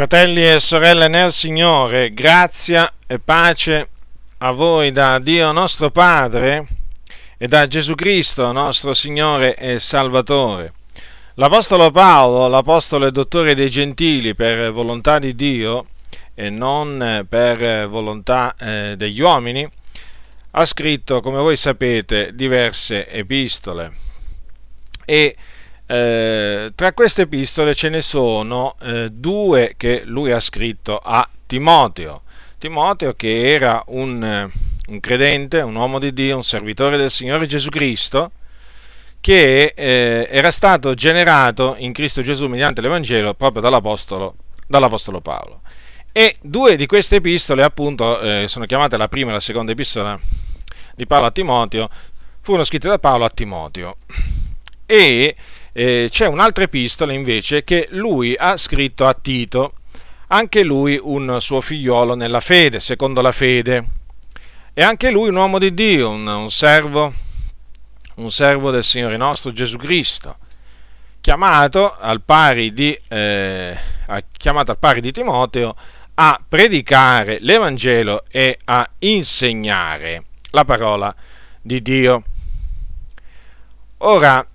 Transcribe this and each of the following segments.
Fratelli e sorelle nel Signore, grazia e pace a voi da Dio nostro Padre e da Gesù Cristo, nostro Signore e Salvatore. L'Apostolo Paolo, l'Apostolo e Dottore dei Gentili per volontà di Dio e non per volontà eh, degli uomini, ha scritto, come voi sapete, diverse epistole e eh, tra queste epistole ce ne sono eh, due che lui ha scritto a Timoteo. Timoteo che era un, eh, un, credente, un uomo di Dio, un servitore del Signore Gesù Cristo, che eh, era stato generato in Cristo Gesù mediante l'Evangelo proprio dall'Apostolo, dall'Apostolo Paolo. E due di queste epistole, appunto, eh, sono chiamate la prima e la seconda epistola di Paolo a Timoteo, furono scritte da Paolo a Timoteo. E eh, c'è un'altra epistola invece che lui ha scritto a Tito, anche lui un suo figliolo nella fede, secondo la fede, e anche lui un uomo di Dio, un, un servo, un servo del Signore nostro Gesù Cristo, chiamato al pari di, eh, chiamato al pari di Timoteo a predicare l'Evangelo e a insegnare la parola di Dio. Ora,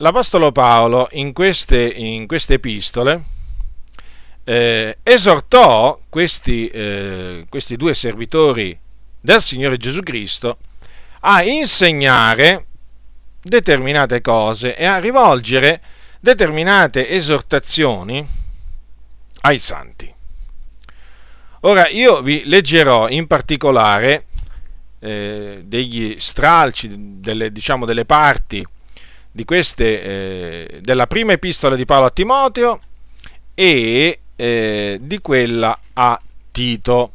l'Apostolo Paolo in queste, in queste epistole eh, esortò questi, eh, questi due servitori del Signore Gesù Cristo a insegnare determinate cose e a rivolgere determinate esortazioni ai santi. Ora io vi leggerò in particolare eh, degli stralci, delle, diciamo, delle parti queste, eh, della prima epistola di Paolo a Timoteo e eh, di quella a Tito.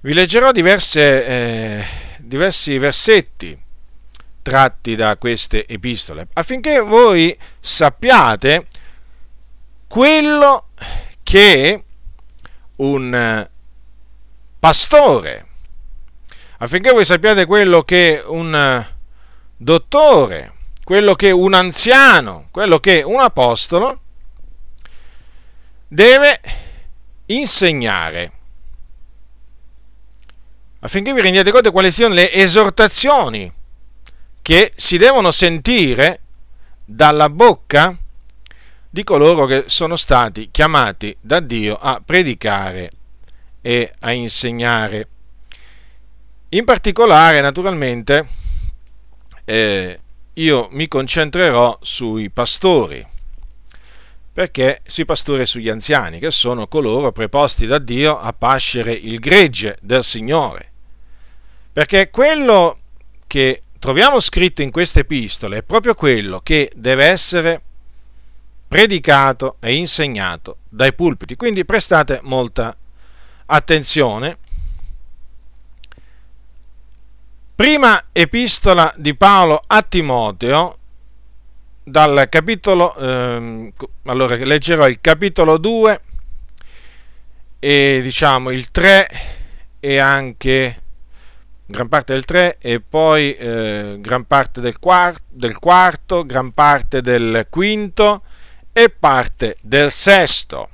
Vi leggerò diverse, eh, diversi versetti tratti da queste epistole affinché voi sappiate quello che un pastore, affinché voi sappiate quello che un dottore, quello che un anziano, quello che un apostolo deve insegnare affinché vi rendiate conto di quali siano le esortazioni che si devono sentire dalla bocca di coloro che sono stati chiamati da Dio a predicare e a insegnare. In particolare, naturalmente, eh, io mi concentrerò sui pastori, perché sui pastori e sugli anziani, che sono coloro preposti da Dio a pascere il gregge del Signore. Perché quello che troviamo scritto in queste epistole è proprio quello che deve essere predicato e insegnato dai pulpiti. Quindi prestate molta attenzione Prima epistola di Paolo a Timoteo, dal capitolo, ehm, allora leggerò il capitolo 2 e diciamo il 3 e anche gran parte del 3 e poi eh, gran parte del quarto, del quarto, gran parte del quinto e parte del sesto.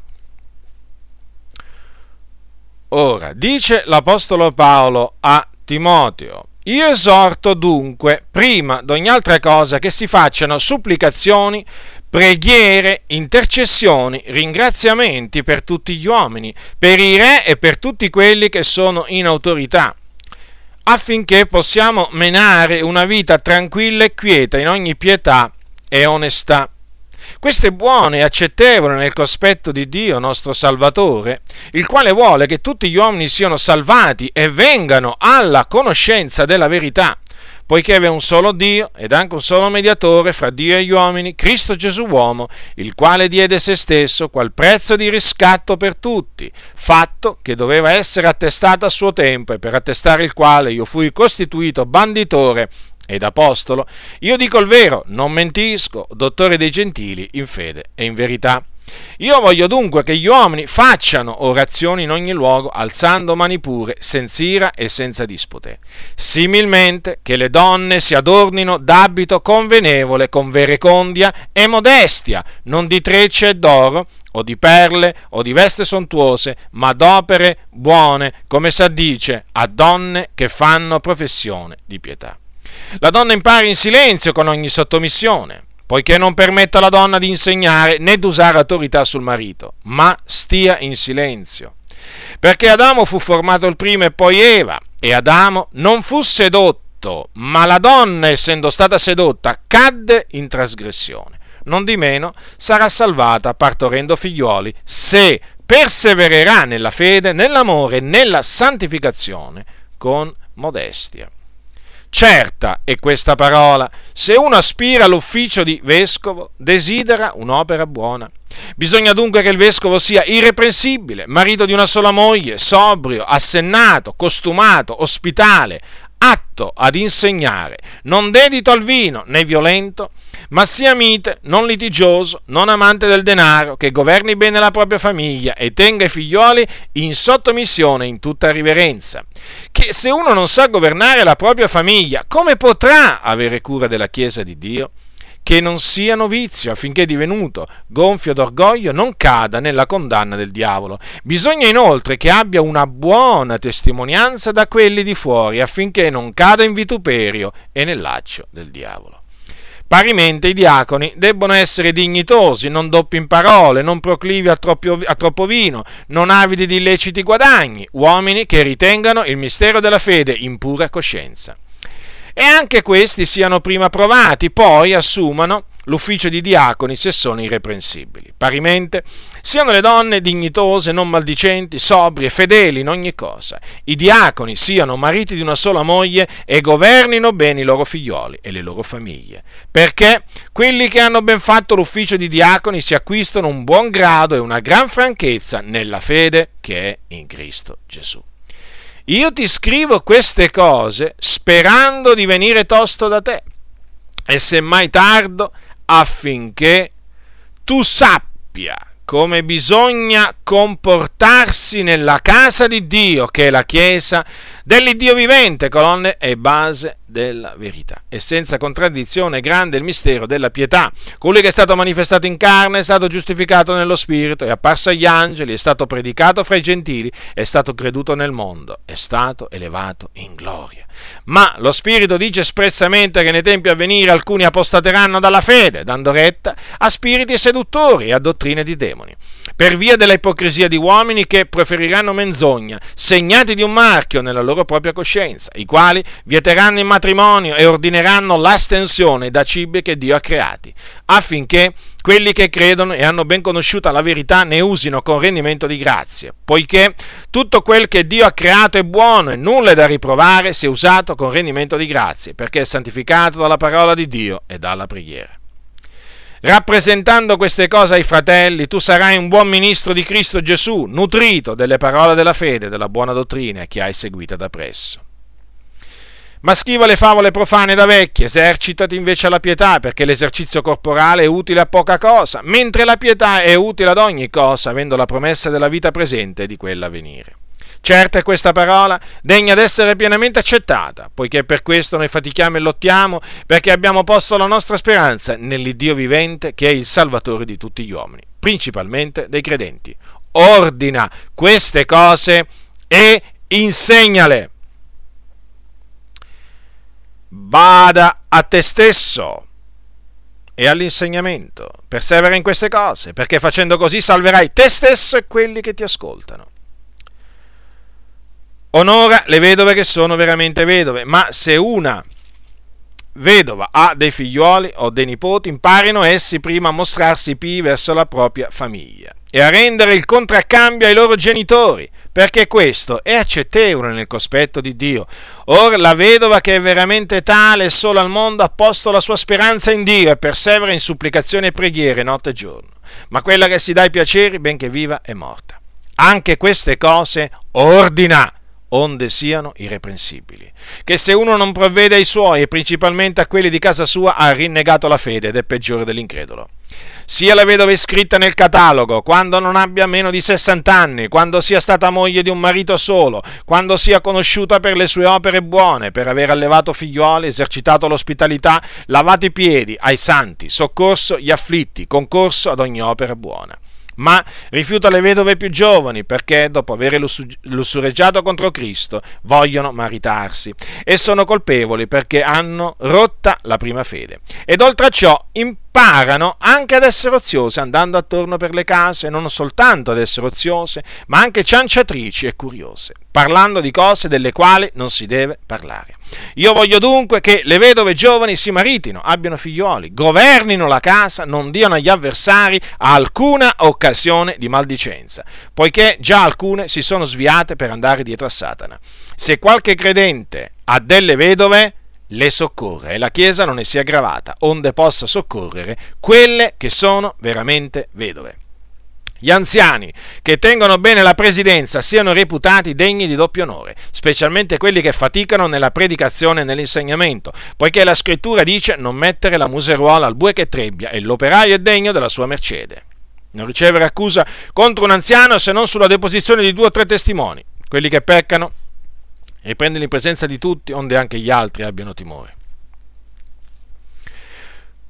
Ora, dice l'Apostolo Paolo a Timoteo, io esorto dunque, prima di ogni altra cosa, che si facciano supplicazioni, preghiere, intercessioni, ringraziamenti per tutti gli uomini, per i re e per tutti quelli che sono in autorità, affinché possiamo menare una vita tranquilla e quieta in ogni pietà e onestà questo è buono e accettevole nel cospetto di Dio nostro Salvatore, il quale vuole che tutti gli uomini siano salvati e vengano alla conoscenza della verità, poiché vi è un solo Dio ed anche un solo mediatore fra Dio e gli uomini, Cristo Gesù uomo, il quale diede se stesso qual prezzo di riscatto per tutti, fatto che doveva essere attestato a suo tempo e per attestare il quale io fui costituito banditore ed apostolo, io dico il vero, non mentisco, dottore dei gentili, in fede e in verità. Io voglio dunque che gli uomini facciano orazioni in ogni luogo, alzando mani pure, senza ira e senza dispute. Similmente che le donne si adornino d'abito convenevole, con verecondia e modestia, non di trecce e d'oro, o di perle o di veste sontuose, ma d'opere buone, come si addice a donne che fanno professione di pietà. La donna impari in silenzio con ogni sottomissione, poiché non permetta alla donna di insegnare né di usare autorità sul marito, ma stia in silenzio. Perché Adamo fu formato il primo e poi Eva, e Adamo non fu sedotto, ma la donna, essendo stata sedotta, cadde in trasgressione. Non di meno sarà salvata partorendo figlioli, se persevererà nella fede, nell'amore, nella santificazione, con modestia. Certa è questa parola, se uno aspira all'ufficio di vescovo, desidera un'opera buona. Bisogna dunque che il vescovo sia irreprensibile, marito di una sola moglie, sobrio, assennato, costumato, ospitale, atto ad insegnare, non dedito al vino né violento, ma sia mite, non litigioso, non amante del denaro, che governi bene la propria famiglia e tenga i figlioli in sottomissione in tutta riverenza. Che se uno non sa governare la propria famiglia, come potrà avere cura della Chiesa di Dio? Che non sia novizio affinché divenuto gonfio d'orgoglio non cada nella condanna del diavolo. Bisogna inoltre che abbia una buona testimonianza da quelli di fuori affinché non cada in vituperio e nel laccio del diavolo. Parimente i diaconi debbono essere dignitosi, non doppi in parole, non proclivi a troppo, a troppo, vino, non avidi di illeciti guadagni, uomini che ritengano il mistero della fede in pura coscienza. E anche questi siano prima provati, poi assumano l'ufficio di diaconi se sono irreprensibili. Parimente siano le donne dignitose, non maldicenti, sobrie, fedeli in ogni cosa. I diaconi siano mariti di una sola moglie e governino bene i loro figlioli e le loro famiglie. Perché quelli che hanno ben fatto l'ufficio di diaconi si acquistano un buon grado e una gran franchezza nella fede che è in Cristo Gesù. Io ti scrivo queste cose sperando di venire tosto da te. E semmai tardo affinché tu sappia come bisogna comportarsi nella casa di Dio, che è la Chiesa dell'Iddio vivente, colonne e base della verità. E senza contraddizione grande il mistero della pietà. Colui che è stato manifestato in carne è stato giustificato nello Spirito, è apparso agli angeli, è stato predicato fra i gentili, è stato creduto nel mondo, è stato elevato in gloria. Ma lo Spirito dice espressamente che nei tempi a venire alcuni apostateranno dalla fede, dando retta a spiriti seduttori e a dottrine di demoni, per via della ipocrisia di uomini che preferiranno menzogna, segnati di un marchio nella loro propria coscienza, i quali vieteranno il matrimonio e ordineranno l'astensione da cibi che Dio ha creati, affinché quelli che credono e hanno ben conosciuta la verità ne usino con rendimento di grazie, poiché tutto quel che Dio ha creato è buono e nulla è da riprovare se usato con rendimento di grazie, perché è santificato dalla parola di Dio e dalla preghiera. Rappresentando queste cose ai fratelli, tu sarai un buon ministro di Cristo Gesù, nutrito delle parole della fede e della buona dottrina che hai seguita da presso. Ma schiva le favole profane da vecchi, esercitati invece alla pietà, perché l'esercizio corporale è utile a poca cosa, mentre la pietà è utile ad ogni cosa, avendo la promessa della vita presente e di quella a venire. Certa è questa parola, degna d'essere pienamente accettata, poiché per questo noi fatichiamo e lottiamo, perché abbiamo posto la nostra speranza nell'Iddio vivente che è il Salvatore di tutti gli uomini, principalmente dei credenti. Ordina queste cose e insegnale bada a te stesso e all'insegnamento. Persevera in queste cose, perché facendo così salverai te stesso e quelli che ti ascoltano. Onora le vedove che sono veramente vedove, ma se una vedova ha dei figlioli o dei nipoti, imparino essi prima a mostrarsi pii verso la propria famiglia e a rendere il contraccambio ai loro genitori, perché questo è accettevole nel cospetto di Dio. Or la vedova che è veramente tale solo al mondo ha posto la sua speranza in Dio e persevera in supplicazioni e preghiere notte e giorno. Ma quella che si dà i piaceri, benché viva, è morta. Anche queste cose ordina onde siano irreprensibili. Che se uno non provvede ai suoi e principalmente a quelli di casa sua ha rinnegato la fede ed è peggiore dell'incredulo sia la vedova iscritta nel catalogo, quando non abbia meno di 60 anni, quando sia stata moglie di un marito solo, quando sia conosciuta per le sue opere buone, per aver allevato figliuoli, esercitato l'ospitalità, lavato i piedi ai santi, soccorso gli afflitti, concorso ad ogni opera buona. Ma rifiuta le vedove più giovani perché, dopo aver lussureggiato contro Cristo, vogliono maritarsi e sono colpevoli perché hanno rotta la prima fede. Ed oltre a ciò imparano anche ad essere oziose andando attorno per le case, non soltanto ad essere oziose, ma anche cianciatrici e curiose, parlando di cose delle quali non si deve parlare. Io voglio dunque che le vedove giovani si maritino, abbiano figlioli, governino la casa, non diano agli avversari alcuna occasione di maldicenza, poiché già alcune si sono sviate per andare dietro a Satana. Se qualche credente ha delle vedove, le soccorre e la Chiesa non ne sia aggravata, onde possa soccorrere quelle che sono veramente vedove gli anziani che tengono bene la presidenza siano reputati degni di doppio onore, specialmente quelli che faticano nella predicazione e nell'insegnamento, poiché la scrittura dice non mettere la museruola al bue che trebbia e l'operaio è degno della sua mercede. Non ricevere accusa contro un anziano se non sulla deposizione di due o tre testimoni. Quelli che peccano riprenderli in presenza di tutti, onde anche gli altri abbiano timore.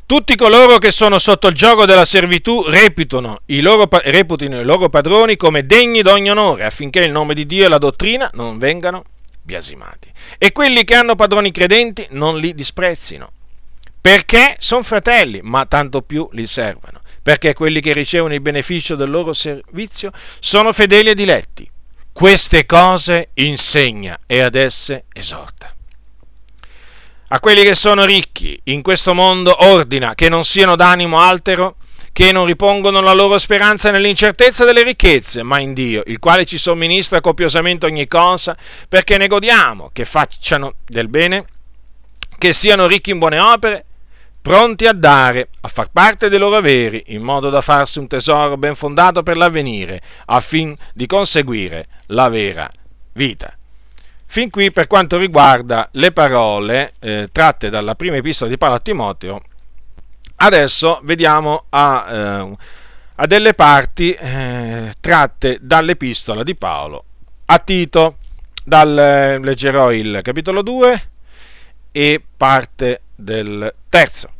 Tutti coloro che sono sotto il gioco della servitù reputino i, loro, reputino i loro padroni come degni d'ogni onore, affinché il nome di Dio e la dottrina non vengano biasimati. E quelli che hanno padroni credenti non li disprezzino, perché sono fratelli, ma tanto più li servono, perché quelli che ricevono il beneficio del loro servizio sono fedeli e diletti. Queste cose insegna e ad esse esorta. A quelli che sono ricchi in questo mondo ordina che non siano d'animo altero, che non ripongono la loro speranza nell'incertezza delle ricchezze, ma in Dio, il quale ci somministra copiosamente ogni cosa, perché ne godiamo, che facciano del bene, che siano ricchi in buone opere, pronti a dare, a far parte dei loro averi, in modo da farsi un tesoro ben fondato per l'avvenire, affin di conseguire la vera vita. Fin qui per quanto riguarda le parole eh, tratte dalla prima epistola di Paolo a Timoteo, adesso vediamo a, eh, a delle parti eh, tratte dall'epistola di Paolo a Tito. Dal, eh, leggerò il capitolo 2 e parte del terzo.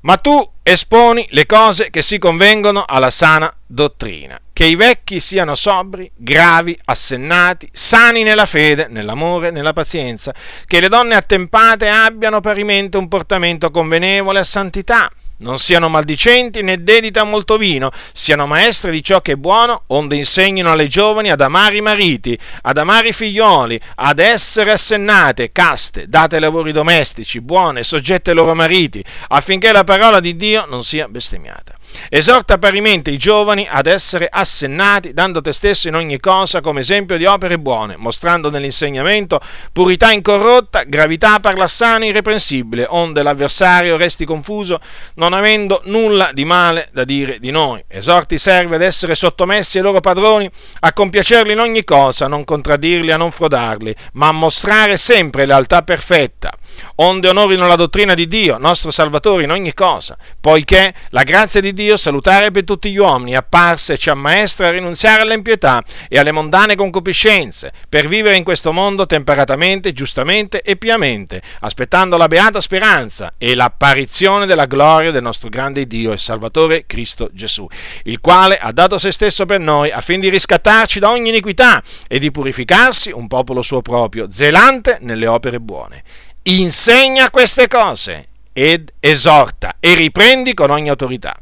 Ma tu esponi le cose che si convengono alla sana dottrina che i vecchi siano sobri, gravi, assennati, sani nella fede, nell'amore, nella pazienza, che le donne attempate abbiano parimente un portamento convenevole a santità, non siano maldicenti né dedite a molto vino, siano maestre di ciò che è buono, onde insegnino alle giovani ad amare i mariti, ad amare i figlioli, ad essere assennate, caste, date ai lavori domestici, buone, soggette ai loro mariti, affinché la parola di Dio non sia bestemmiata. Esorta parimente i giovani ad essere assennati, dando te stesso in ogni cosa come esempio di opere buone, mostrando nell'insegnamento purità incorrotta, gravità parlassana irreprensibile, onde l'avversario resti confuso, non avendo nulla di male da dire di noi. Esorti i servi ad essere sottomessi ai loro padroni, a compiacerli in ogni cosa, a non contraddirli, a non frodarli, ma a mostrare sempre lealtà perfetta onde onorino la dottrina di Dio, nostro Salvatore, in ogni cosa, poiché la grazia di Dio salutare per tutti gli uomini, apparsa e ci ammaestra a rinunziare all'impietà e alle mondane concupiscenze, per vivere in questo mondo temperatamente, giustamente e piamente, aspettando la beata speranza e l'apparizione della gloria del nostro grande Dio e Salvatore Cristo Gesù, il quale ha dato se stesso per noi affin di riscattarci da ogni iniquità e di purificarsi un popolo suo proprio, zelante nelle opere buone insegna queste cose ed esorta e riprendi con ogni autorità.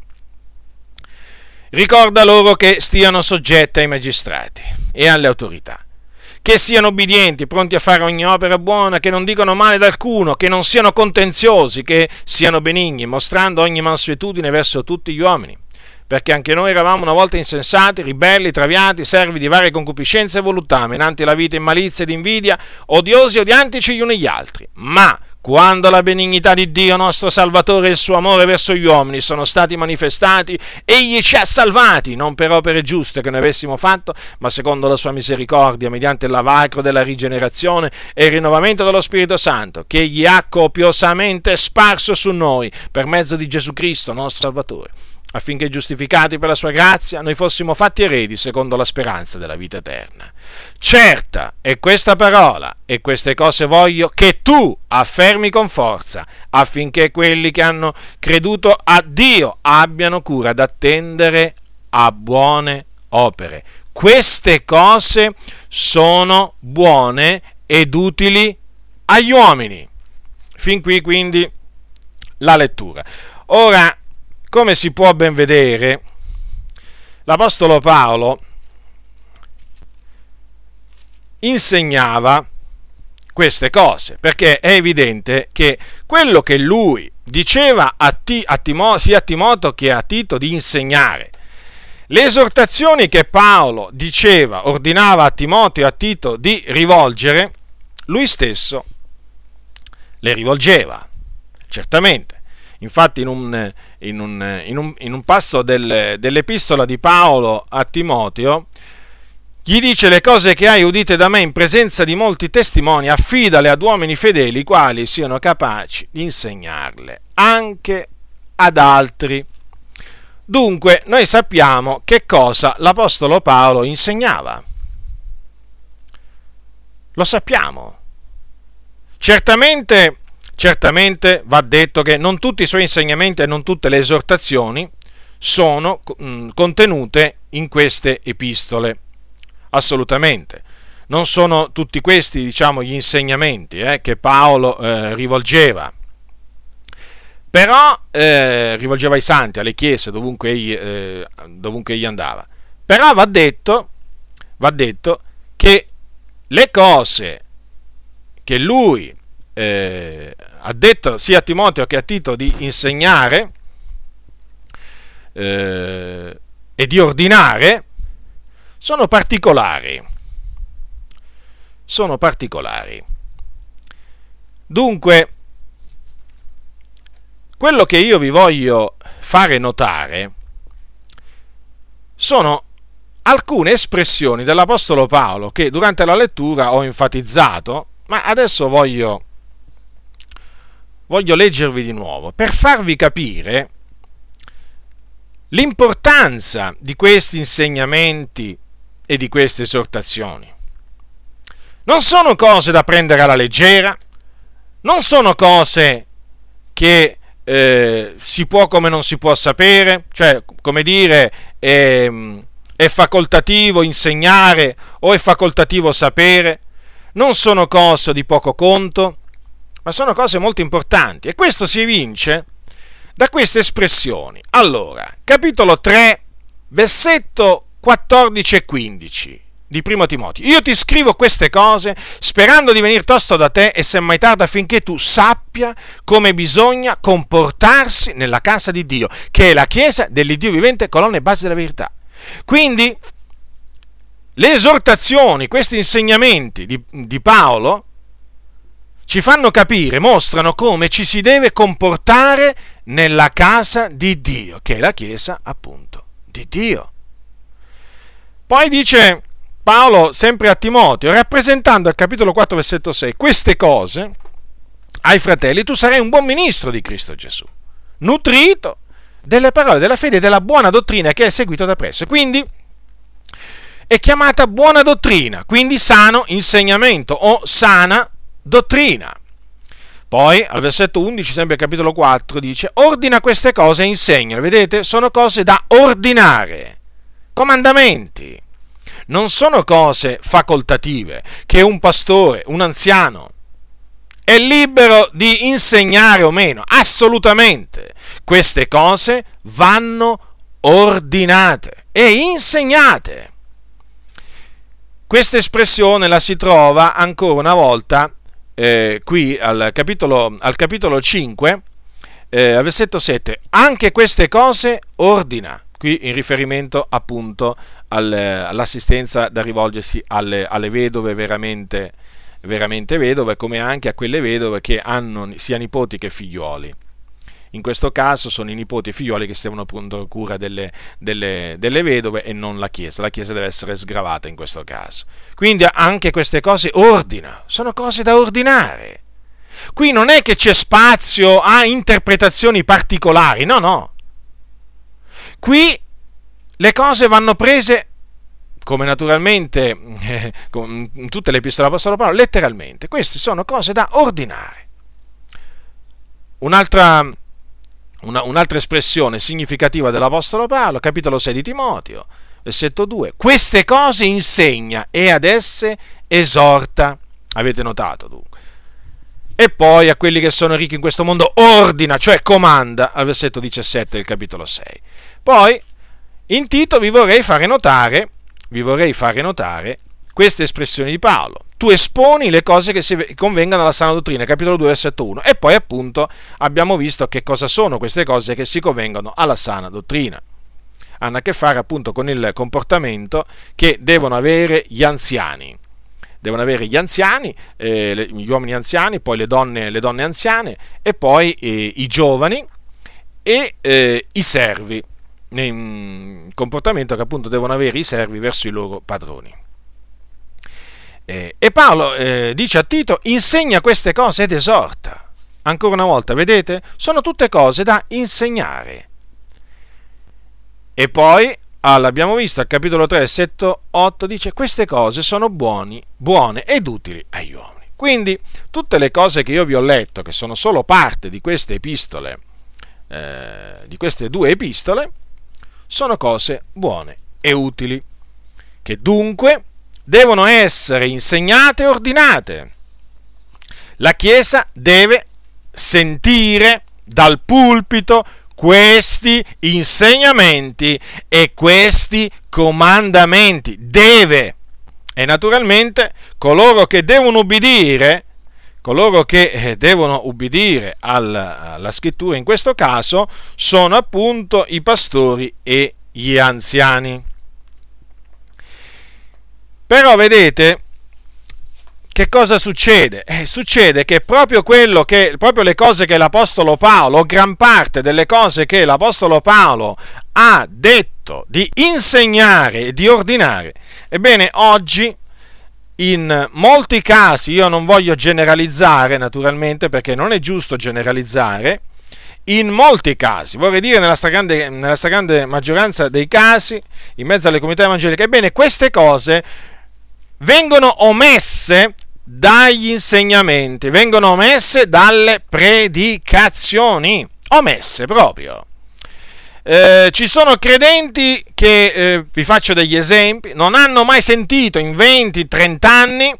Ricorda loro che stiano soggetti ai magistrati e alle autorità, che siano obbedienti, pronti a fare ogni opera buona, che non dicano male ad alcuno, che non siano contenziosi, che siano benigni, mostrando ogni mansuetudine verso tutti gli uomini perché anche noi eravamo una volta insensati, ribelli, traviati, servi di varie concupiscenze e voluttà, menanti la vita in malizia ed invidia, odiosi e odiantici gli uni gli altri. Ma quando la benignità di Dio nostro Salvatore e il suo amore verso gli uomini sono stati manifestati, egli ci ha salvati, non per opere giuste che noi avessimo fatto, ma secondo la sua misericordia, mediante il lavacro della rigenerazione e il rinnovamento dello Spirito Santo, che egli ha copiosamente sparso su noi per mezzo di Gesù Cristo, nostro Salvatore affinché giustificati per la sua grazia noi fossimo fatti eredi secondo la speranza della vita eterna. Certa è questa parola e queste cose voglio che tu affermi con forza, affinché quelli che hanno creduto a Dio abbiano cura d'attendere a buone opere. Queste cose sono buone ed utili agli uomini. Fin qui quindi la lettura. Ora, come si può ben vedere, l'Apostolo Paolo insegnava queste cose, perché è evidente che quello che lui diceva a, T, a Timo, sia a Timoto che a Tito di insegnare, le esortazioni che Paolo diceva, ordinava a Timoteo e a Tito di rivolgere, lui stesso le rivolgeva, certamente. Infatti in un, in un, in un, in un passo del, dell'epistola di Paolo a Timoteo, gli dice le cose che hai udite da me in presenza di molti testimoni, affidale ad uomini fedeli, quali siano capaci di insegnarle anche ad altri. Dunque, noi sappiamo che cosa l'Apostolo Paolo insegnava. Lo sappiamo. Certamente, certamente va detto che non tutti i suoi insegnamenti e non tutte le esortazioni sono contenute in queste epistole assolutamente. Non sono tutti questi, diciamo, gli insegnamenti eh, che Paolo eh, rivolgeva, però eh, rivolgeva ai santi, alle chiese, dovunque egli, eh, dovunque egli andava. Però va detto, va detto che le cose che lui eh, ha detto sia a Timoteo che a Tito di insegnare eh, e di ordinare, sono particolari. Sono particolari. Dunque, quello che io vi voglio fare notare sono alcune espressioni dell'Apostolo Paolo che durante la lettura ho enfatizzato, ma adesso voglio, voglio leggervi di nuovo per farvi capire l'importanza di questi insegnamenti e di queste esortazioni. Non sono cose da prendere alla leggera, non sono cose che eh, si può come non si può sapere, cioè come dire è, è facoltativo insegnare o è facoltativo sapere, non sono cose di poco conto, ma sono cose molto importanti e questo si evince da queste espressioni. Allora, capitolo 3, versetto 14 e 15 di primo Timoteo. Io ti scrivo queste cose sperando di venire tosto da te e semmai tarda affinché tu sappia come bisogna comportarsi nella casa di Dio, che è la chiesa dell'Iddio vivente, colonna e base della verità. Quindi le esortazioni, questi insegnamenti di, di Paolo ci fanno capire, mostrano come ci si deve comportare nella casa di Dio, che è la chiesa appunto di Dio. Poi dice Paolo, sempre a Timoteo, rappresentando al capitolo 4, versetto 6, queste cose ai fratelli, tu sarai un buon ministro di Cristo Gesù, nutrito delle parole della fede e della buona dottrina che hai seguito da presso. Quindi è chiamata buona dottrina, quindi sano insegnamento o sana dottrina. Poi al versetto 11, sempre al capitolo 4, dice, ordina queste cose e insegna. Vedete, sono cose da ordinare comandamenti. Non sono cose facoltative che un pastore, un anziano, è libero di insegnare o meno. Assolutamente. Queste cose vanno ordinate e insegnate. Questa espressione la si trova ancora una volta eh, qui al capitolo, al capitolo 5, eh, al versetto 7. Anche queste cose ordina qui in riferimento appunto al, all'assistenza da rivolgersi alle, alle vedove veramente, veramente, vedove, come anche a quelle vedove che hanno sia nipoti che figlioli. In questo caso sono i nipoti e i figlioli che devono prendere cura delle, delle, delle vedove e non la Chiesa. La Chiesa deve essere sgravata in questo caso. Quindi anche queste cose ordina, sono cose da ordinare. Qui non è che c'è spazio a interpretazioni particolari, no, no. Qui le cose vanno prese, come naturalmente eh, in tutte le epistole dell'Apostolo Paolo, letteralmente. Queste sono cose da ordinare. Un'altra, una, un'altra espressione significativa dell'Apostolo Paolo, capitolo 6 di Timoteo, versetto 2. Queste cose insegna e ad esse esorta. Avete notato dunque? E poi a quelli che sono ricchi in questo mondo ordina, cioè comanda, al versetto 17 del capitolo 6. Poi in Tito vi vorrei fare notare, vi vorrei fare notare queste espressioni di Paolo. Tu esponi le cose che si convengano alla sana dottrina, capitolo 2, versetto 1. E poi appunto abbiamo visto che cosa sono queste cose che si convengono alla sana dottrina. Hanno a che fare appunto con il comportamento che devono avere gli anziani. Devono avere gli anziani, eh, gli uomini anziani, poi le donne, le donne anziane e poi eh, i giovani e eh, i servi. Un comportamento che appunto devono avere i servi verso i loro padroni. Eh, e Paolo eh, dice a Tito, insegna queste cose ed esorta. Ancora una volta, vedete? Sono tutte cose da insegnare. E poi, l'abbiamo visto al capitolo 3, versetto 8, dice, queste cose sono buoni, buone ed utili agli uomini. Quindi, tutte le cose che io vi ho letto, che sono solo parte di queste epistole, eh, di queste due epistole, sono cose buone e utili, che dunque devono essere insegnate e ordinate. La Chiesa deve sentire dal pulpito questi insegnamenti e questi comandamenti. Deve. E naturalmente coloro che devono ubbidire, coloro che eh, devono ubbidire alla, alla scrittura in questo caso, sono appunto i pastori e gli anziani. Però vedete che cosa succede? Eh, succede che proprio, che proprio le cose che l'Apostolo Paolo, gran parte delle cose che l'Apostolo Paolo ha detto di insegnare e di ordinare, ebbene oggi in molti casi, io non voglio generalizzare naturalmente perché non è giusto generalizzare, in molti casi, vorrei dire nella stragrande, nella stragrande maggioranza dei casi, in mezzo alle comunità evangeliche, ebbene queste cose vengono omesse dagli insegnamenti, vengono omesse dalle predicazioni, omesse proprio. Eh, ci sono credenti che, eh, vi faccio degli esempi, non hanno mai sentito in 20-30 anni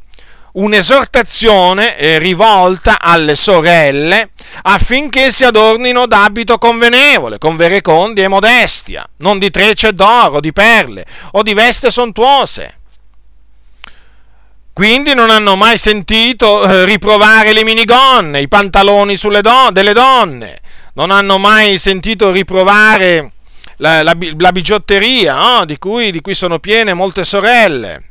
un'esortazione eh, rivolta alle sorelle affinché si adornino d'abito convenevole, con verecondi e modestia, non di trecce d'oro, di perle o di veste sontuose quindi non hanno mai sentito eh, riprovare le minigonne, i pantaloni do- delle donne, non hanno mai sentito riprovare la, la, la bigiotteria no? di, cui, di cui sono piene molte sorelle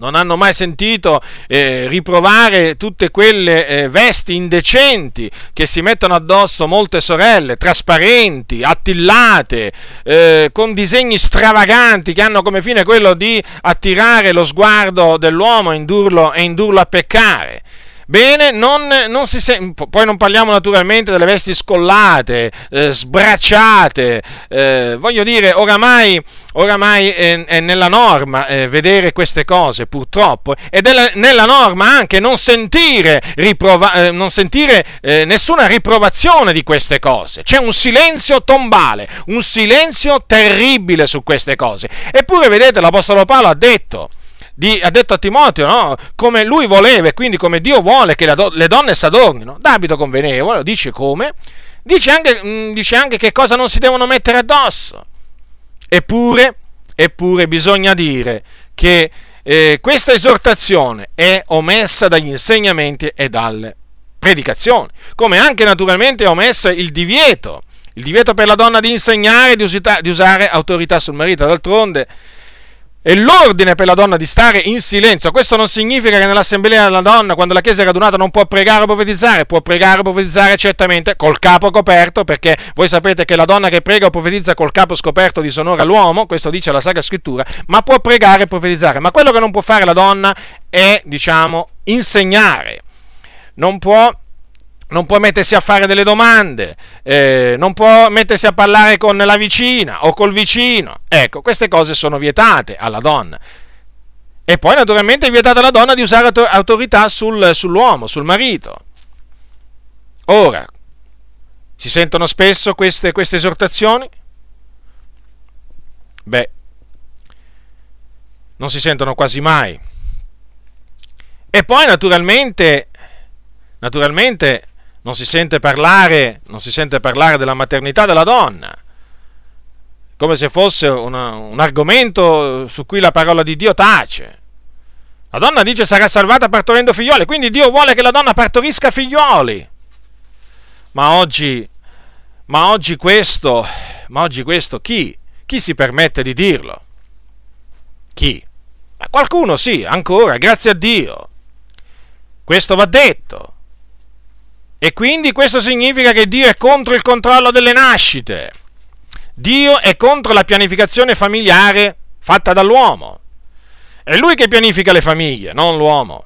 non hanno mai sentito eh, riprovare tutte quelle eh, vesti indecenti che si mettono addosso molte sorelle, trasparenti, attillate, eh, con disegni stravaganti che hanno come fine quello di attirare lo sguardo dell'uomo e indurlo, e indurlo a peccare. Bene, non, non se- poi non parliamo naturalmente delle vesti scollate, eh, sbracciate, eh, voglio dire, oramai, oramai è, è, nella norma eh, vedere queste cose purtroppo ed è nella norma anche non sentire, riprova- eh, non sentire eh, nessuna riprovazione di queste cose. C'è un silenzio tombale, un silenzio terribile su queste cose. Eppure vedete, l'Apostolo Paolo ha detto, di, ha detto a Timoteo, no? come lui voleva e quindi come Dio vuole che do, le donne si adornino, d'abito convenevole, dice come, dice anche, mm, dice anche che cosa non si devono mettere addosso. Eppure, eppure bisogna dire che eh, questa esortazione è omessa dagli insegnamenti e dalle predicazioni, come anche naturalmente è omesso il divieto, il divieto per la donna di insegnare, di, usita, di usare autorità sul marito, d'altronde è l'ordine per la donna di stare in silenzio. Questo non significa che nell'assemblea della donna, quando la chiesa è radunata, non può pregare o profetizzare. Può pregare o profetizzare certamente col capo coperto, perché voi sapete che la donna che prega o profetizza col capo scoperto disonora l'uomo, questo dice la Sacra Scrittura, ma può pregare e profetizzare. Ma quello che non può fare la donna è, diciamo, insegnare. Non può non può mettersi a fare delle domande, eh, non può mettersi a parlare con la vicina o col vicino. Ecco, queste cose sono vietate alla donna. E poi naturalmente è vietata alla donna di usare autorità sul, sull'uomo, sul marito. Ora, Si sentono spesso queste, queste esortazioni? Beh, non si sentono quasi mai. E poi naturalmente, naturalmente non si sente parlare, non si sente parlare della maternità della donna, come se fosse una, un argomento su cui la parola di Dio tace. La donna dice sarà salvata partorendo figlioli, quindi Dio vuole che la donna partorisca figlioli. Ma oggi, ma oggi questo, ma oggi questo chi? Chi si permette di dirlo? Chi? Ma qualcuno sì, ancora, grazie a Dio. Questo va detto. E quindi questo significa che Dio è contro il controllo delle nascite. Dio è contro la pianificazione familiare fatta dall'uomo. È lui che pianifica le famiglie, non l'uomo.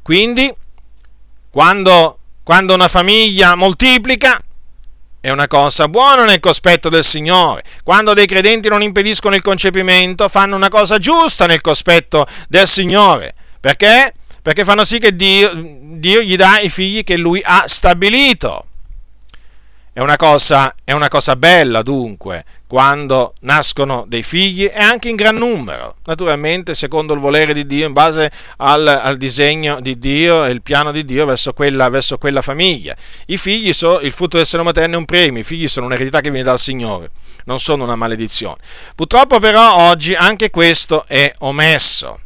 Quindi, quando, quando una famiglia moltiplica, è una cosa buona nel cospetto del Signore. Quando dei credenti non impediscono il concepimento, fanno una cosa giusta nel cospetto del Signore. Perché? Perché fanno sì che Dio, Dio gli dà i figli che Lui ha stabilito. È una, cosa, è una cosa bella dunque quando nascono dei figli e anche in gran numero, naturalmente secondo il volere di Dio, in base al, al disegno di Dio e il piano di Dio verso quella, verso quella famiglia. I figli sono, il frutto del seno materno è un premio, i figli sono un'eredità che viene dal Signore, non sono una maledizione. Purtroppo però oggi anche questo è omesso,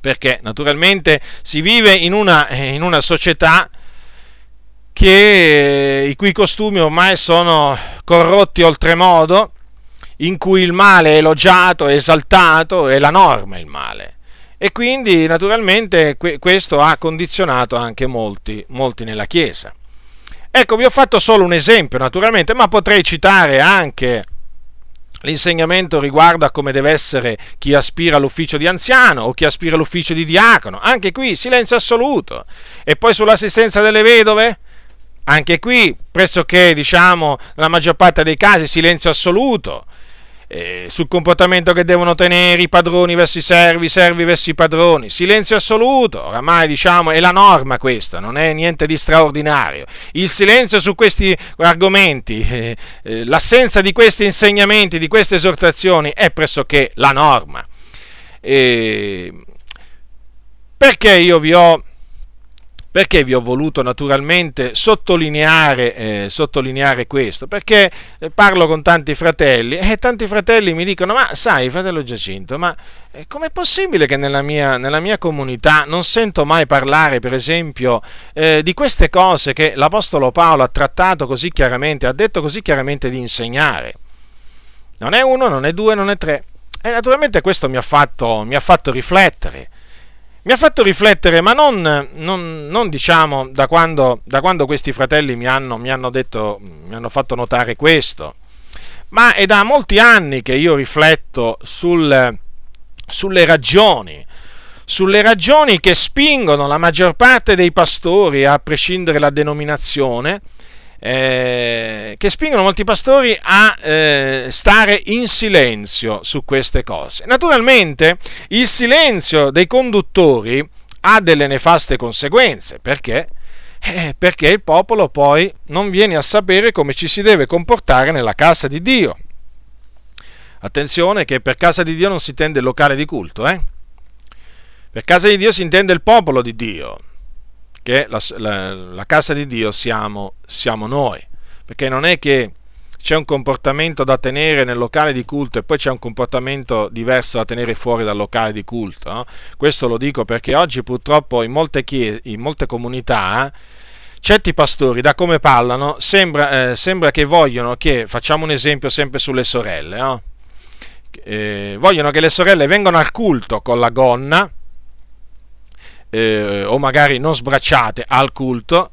perché naturalmente si vive in una, in una società che, i cui costumi ormai sono corrotti oltremodo, in cui il male è elogiato, è esaltato, è la norma il male. E quindi naturalmente questo ha condizionato anche molti, molti nella Chiesa. Ecco, vi ho fatto solo un esempio naturalmente, ma potrei citare anche l'insegnamento riguardo a come deve essere chi aspira all'ufficio di anziano o chi aspira all'ufficio di diacono. Anche qui silenzio assoluto. E poi sull'assistenza delle vedove? Anche qui, pressoché, diciamo, nella maggior parte dei casi, silenzio assoluto. Eh, sul comportamento che devono tenere i padroni verso i servi, i servi verso i padroni. Silenzio assoluto, oramai diciamo è la norma questa, non è niente di straordinario. Il silenzio su questi argomenti, eh, eh, l'assenza di questi insegnamenti, di queste esortazioni è pressoché la norma. perché io vi ho perché vi ho voluto naturalmente sottolineare, eh, sottolineare questo? Perché eh, parlo con tanti fratelli e tanti fratelli mi dicono, ma sai fratello Giacinto, ma eh, com'è possibile che nella mia, nella mia, comunità non sento mai parlare, per esempio, eh, di queste cose che l'Apostolo Paolo ha trattato così chiaramente, ha detto così chiaramente di insegnare? Non è uno, non è due, non è tre. E naturalmente questo mi ha fatto, mi ha fatto riflettere mi ha fatto riflettere, ma non, non, non diciamo da quando, da quando, questi fratelli mi hanno, mi hanno, detto, mi hanno fatto notare questo, ma è da molti anni che io rifletto sul, sulle ragioni, sulle ragioni che spingono la maggior parte dei pastori, a prescindere dalla denominazione, eh, che spingono molti pastori a eh, stare in silenzio su queste cose. Naturalmente il silenzio dei conduttori ha delle nefaste conseguenze, perché? Eh, perché il popolo poi non viene a sapere come ci si deve comportare nella casa di Dio. Attenzione che per casa di Dio non si intende il locale di culto, eh? Per casa di Dio si intende il popolo di Dio che la, la, la casa di Dio siamo, siamo noi, perché non è che c'è un comportamento da tenere nel locale di culto e poi c'è un comportamento diverso da tenere fuori dal locale di culto. No? Questo lo dico perché oggi purtroppo in molte, chiese, in molte comunità certi pastori, da come parlano, sembra, eh, sembra, che vogliono che, facciamo un esempio sempre sulle sorelle, no? eh, vogliono che le sorelle vengano al culto con la gonna, eh, o magari non sbracciate al culto,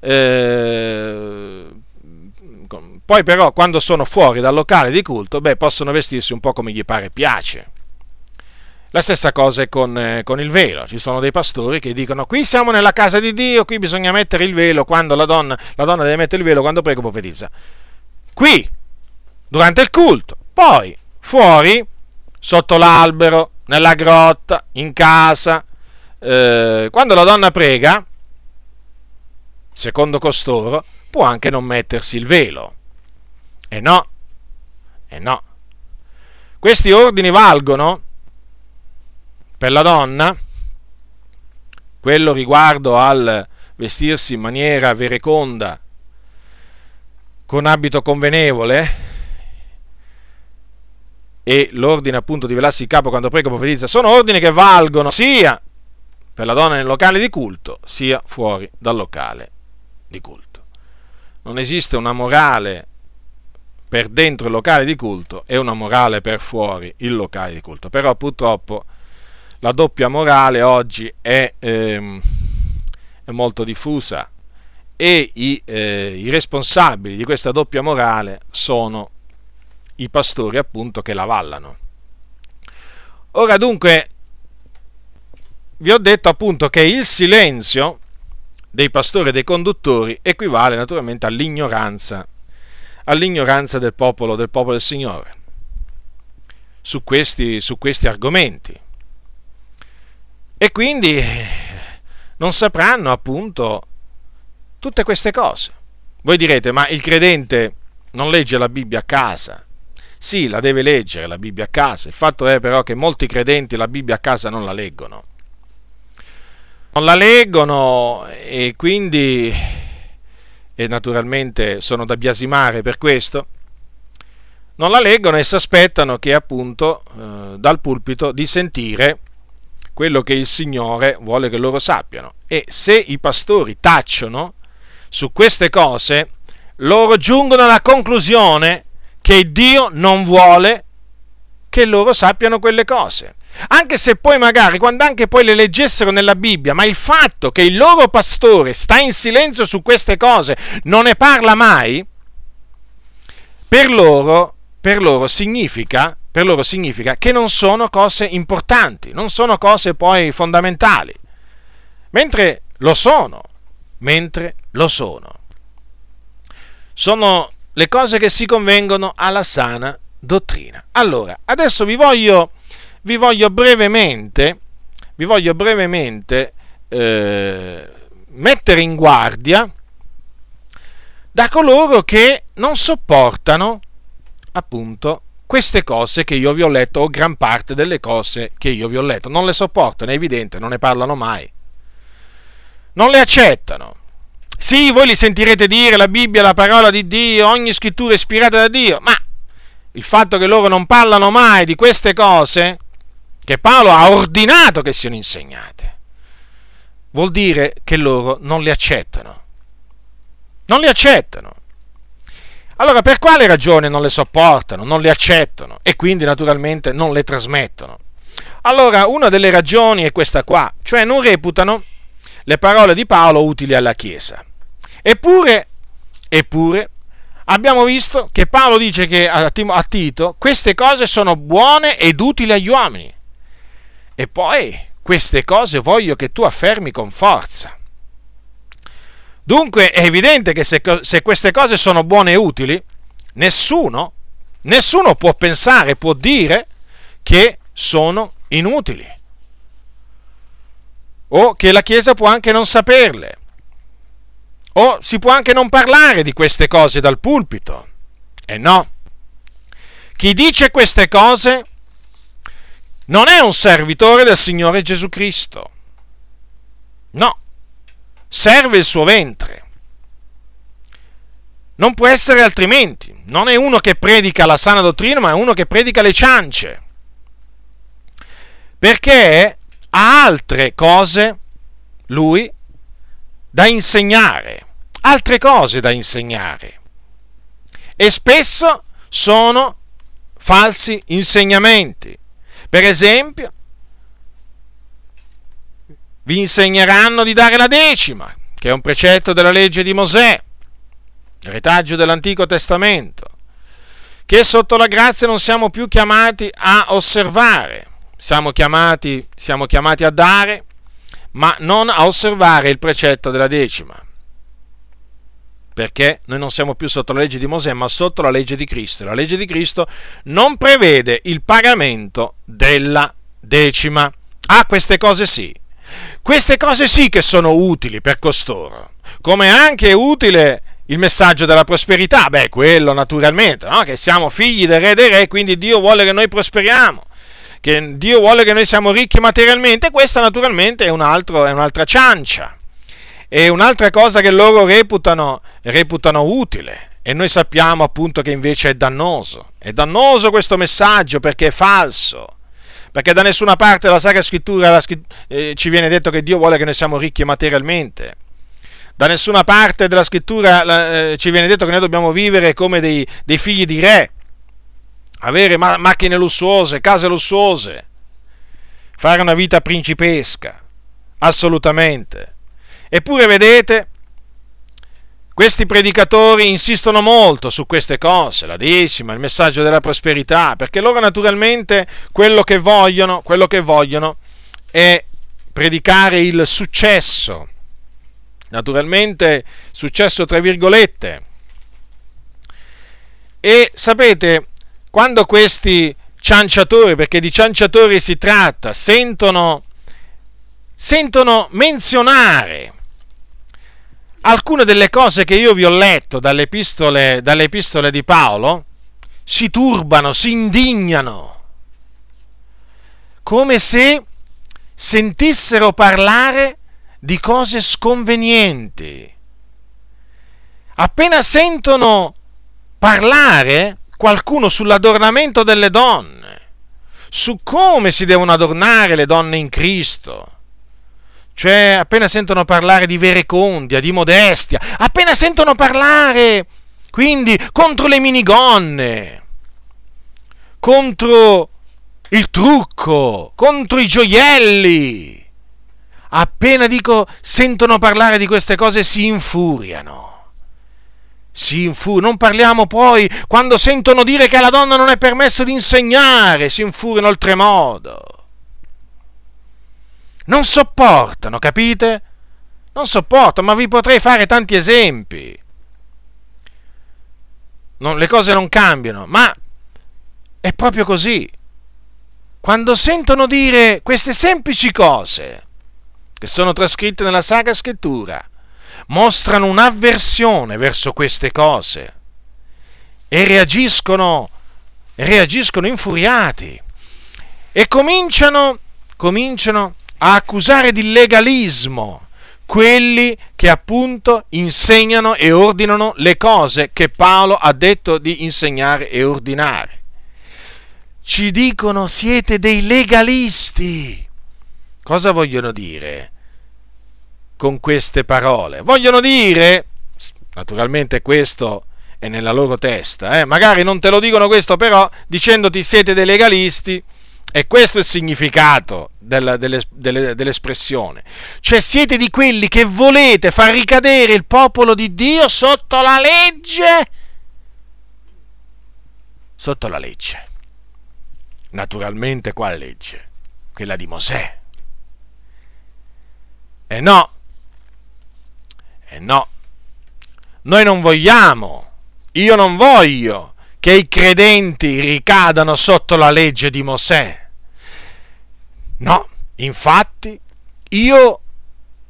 eh, poi però quando sono fuori dal locale di culto, beh, possono vestirsi un po' come gli pare piace. La stessa cosa è con, eh, con, il velo. Ci sono dei pastori che dicono: Qui siamo nella casa di Dio, qui bisogna mettere il velo quando la donna, la donna deve mettere il velo quando prego profetizza. Qui, durante il culto. Poi, fuori, sotto l'albero, nella grotta, in casa, eh, quando la donna prega, secondo costoro, può anche non mettersi il velo. E no, e no. Questi ordini valgono per la donna, quello riguardo al vestirsi in maniera vereconda, con abito convenevole, e l'ordine appunto di velarsi il capo quando prega profetizza, sono ordini che valgono sia per la donna nel locale di culto, sia fuori dal locale di culto. Non esiste una morale per dentro il locale di culto e una morale per fuori il locale di culto. Però purtroppo la doppia morale oggi è, ehm, è molto diffusa e i, eh, i, responsabili di questa doppia morale sono i pastori appunto che la vallano. Ora dunque vi ho detto appunto che il silenzio dei pastori e dei conduttori equivale naturalmente all'ignoranza all'ignoranza del popolo, del popolo del Signore su questi, su questi argomenti. E quindi non sapranno appunto tutte queste cose. Voi direte, ma il credente non legge la Bibbia a casa? Sì, la deve leggere la Bibbia a casa. Il fatto è però che molti credenti la Bibbia a casa non la leggono. Non la leggono e quindi e naturalmente sono da biasimare per questo, non la leggono e si aspettano che appunto eh, dal pulpito di sentire quello che il Signore vuole che loro sappiano. E se i pastori tacciono su queste cose, loro giungono alla conclusione che Dio non vuole che loro sappiano quelle cose. Anche se poi magari, quando anche poi le leggessero nella Bibbia, ma il fatto che il loro pastore sta in silenzio su queste cose, non ne parla mai, per loro, per loro, significa, per loro significa che non sono cose importanti, non sono cose poi fondamentali. Mentre lo sono, mentre lo sono. Sono le cose che si convengono alla sana dottrina. Allora, adesso vi voglio, vi voglio brevemente, vi voglio brevemente eh, mettere in guardia da coloro che non sopportano appunto queste cose che io vi ho letto o gran parte delle cose che io vi ho letto. Non le sopportano, è evidente, non ne parlano mai. Non le accettano. Sì, voi li sentirete dire la Bibbia, la parola di Dio, ogni scrittura ispirata da Dio, ma il fatto che loro non parlano mai di queste cose che Paolo ha ordinato che siano insegnate, vuol dire che loro non le accettano. Non le accettano. Allora, per quale ragione non le sopportano, non le accettano e quindi naturalmente non le trasmettono? Allora, una delle ragioni è questa qua, cioè non reputano le parole di Paolo utili alla Chiesa. Eppure, eppure, abbiamo visto che Paolo dice che a Tito queste cose sono buone ed utili agli uomini. E poi queste cose voglio che tu affermi con forza. Dunque è evidente che se, se queste cose sono buone e utili, nessuno, nessuno può pensare, può dire che sono inutili. O che la Chiesa può anche non saperle o si può anche non parlare di queste cose dal pulpito. E no. Chi dice queste cose non è un servitore del Signore Gesù Cristo. No. Serve il suo ventre. Non può essere altrimenti. Non è uno che predica la sana dottrina, ma è uno che predica le ciance. Perché ha altre cose, lui, da insegnare altre cose da insegnare e spesso sono falsi insegnamenti. Per esempio, vi insegneranno di dare la decima, che è un precetto della legge di Mosè, retaggio dell'Antico Testamento, che sotto la grazia non siamo più chiamati a osservare, siamo chiamati, siamo chiamati a dare, ma non a osservare il precetto della decima perché noi non siamo più sotto la legge di Mosè, ma sotto la legge di Cristo. La legge di Cristo non prevede il pagamento della decima. Ah, queste cose sì. Queste cose sì che sono utili per costoro, come anche è utile il messaggio della prosperità? Beh, quello naturalmente, no? che siamo figli del re dei re, quindi Dio vuole che noi prosperiamo, che Dio vuole che noi siamo ricchi materialmente, questa naturalmente è, un altro, è un'altra ciancia, è un'altra cosa che loro reputano, reputano utile e noi sappiamo appunto che invece è dannoso, è dannoso questo messaggio perché è falso. Perché da nessuna parte della Sacra Scrittura eh, ci viene detto che Dio vuole che noi siamo ricchi materialmente. Da nessuna parte della scrittura eh, ci viene detto che noi dobbiamo vivere come dei, dei figli di re, avere ma- macchine lussuose, case lussuose, fare una vita principesca, assolutamente. Eppure vedete, questi predicatori insistono molto su queste cose, la decima, il messaggio della prosperità, perché loro naturalmente quello che vogliono, quello che vogliono è predicare il successo, naturalmente successo tra virgolette. E sapete, quando questi cianciatori, perché di cianciatori si tratta, sentono, sentono menzionare alcune delle cose che io vi ho letto dalle epistole, dalle epistole di Paolo, si turbano, si indignano, come se sentissero parlare di cose sconvenienti. Appena sentono parlare qualcuno sull'adornamento delle donne, su come si devono adornare le donne in Cristo, cioè appena sentono parlare di verecondia, di modestia, appena sentono parlare quindi contro le minigonne, contro il trucco, contro i gioielli, appena dico sentono parlare di queste cose si infuriano. Si infuriano. Non parliamo poi quando sentono dire che alla donna non è permesso di insegnare, si infuriano oltremodo. Non sopportano, capite? Non sopporto, ma vi potrei fare tanti esempi. Non, le cose non cambiano, ma è proprio così. Quando sentono dire queste semplici cose, che sono trascritte nella Sacra Scrittura, mostrano un'avversione verso queste cose e reagiscono, reagiscono infuriati e cominciano, cominciano a accusare di legalismo quelli che appunto insegnano e ordinano le cose che Paolo ha detto di insegnare e ordinare. Ci dicono siete dei legalisti. Cosa vogliono dire con queste parole? Vogliono dire, naturalmente questo è nella loro testa, eh? magari non te lo dicono questo, però dicendoti siete dei legalisti, e questo è il significato della, delle, delle, dell'espressione. Cioè siete di quelli che volete far ricadere il popolo di Dio sotto la legge. Sotto la legge. Naturalmente quale legge? Quella di Mosè. E no, e no, noi non vogliamo, io non voglio che i credenti ricadano sotto la legge di Mosè. No, infatti, io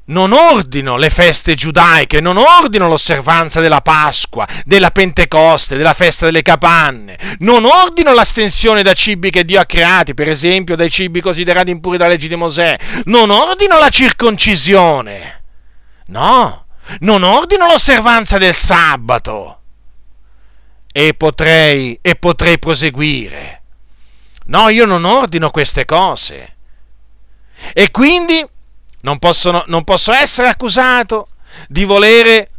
non ordino le feste giudaiche, non ordino l'osservanza della Pasqua, della Pentecoste, della festa delle capanne, non ordino l'astensione da cibi che Dio ha creati, per esempio dai cibi considerati impuri dalla legge di Mosè, non ordino la circoncisione, no, non ordino l'osservanza del sabato. E potrei, e potrei proseguire. No, io non ordino queste cose. E quindi non, possono, non posso essere accusato di volere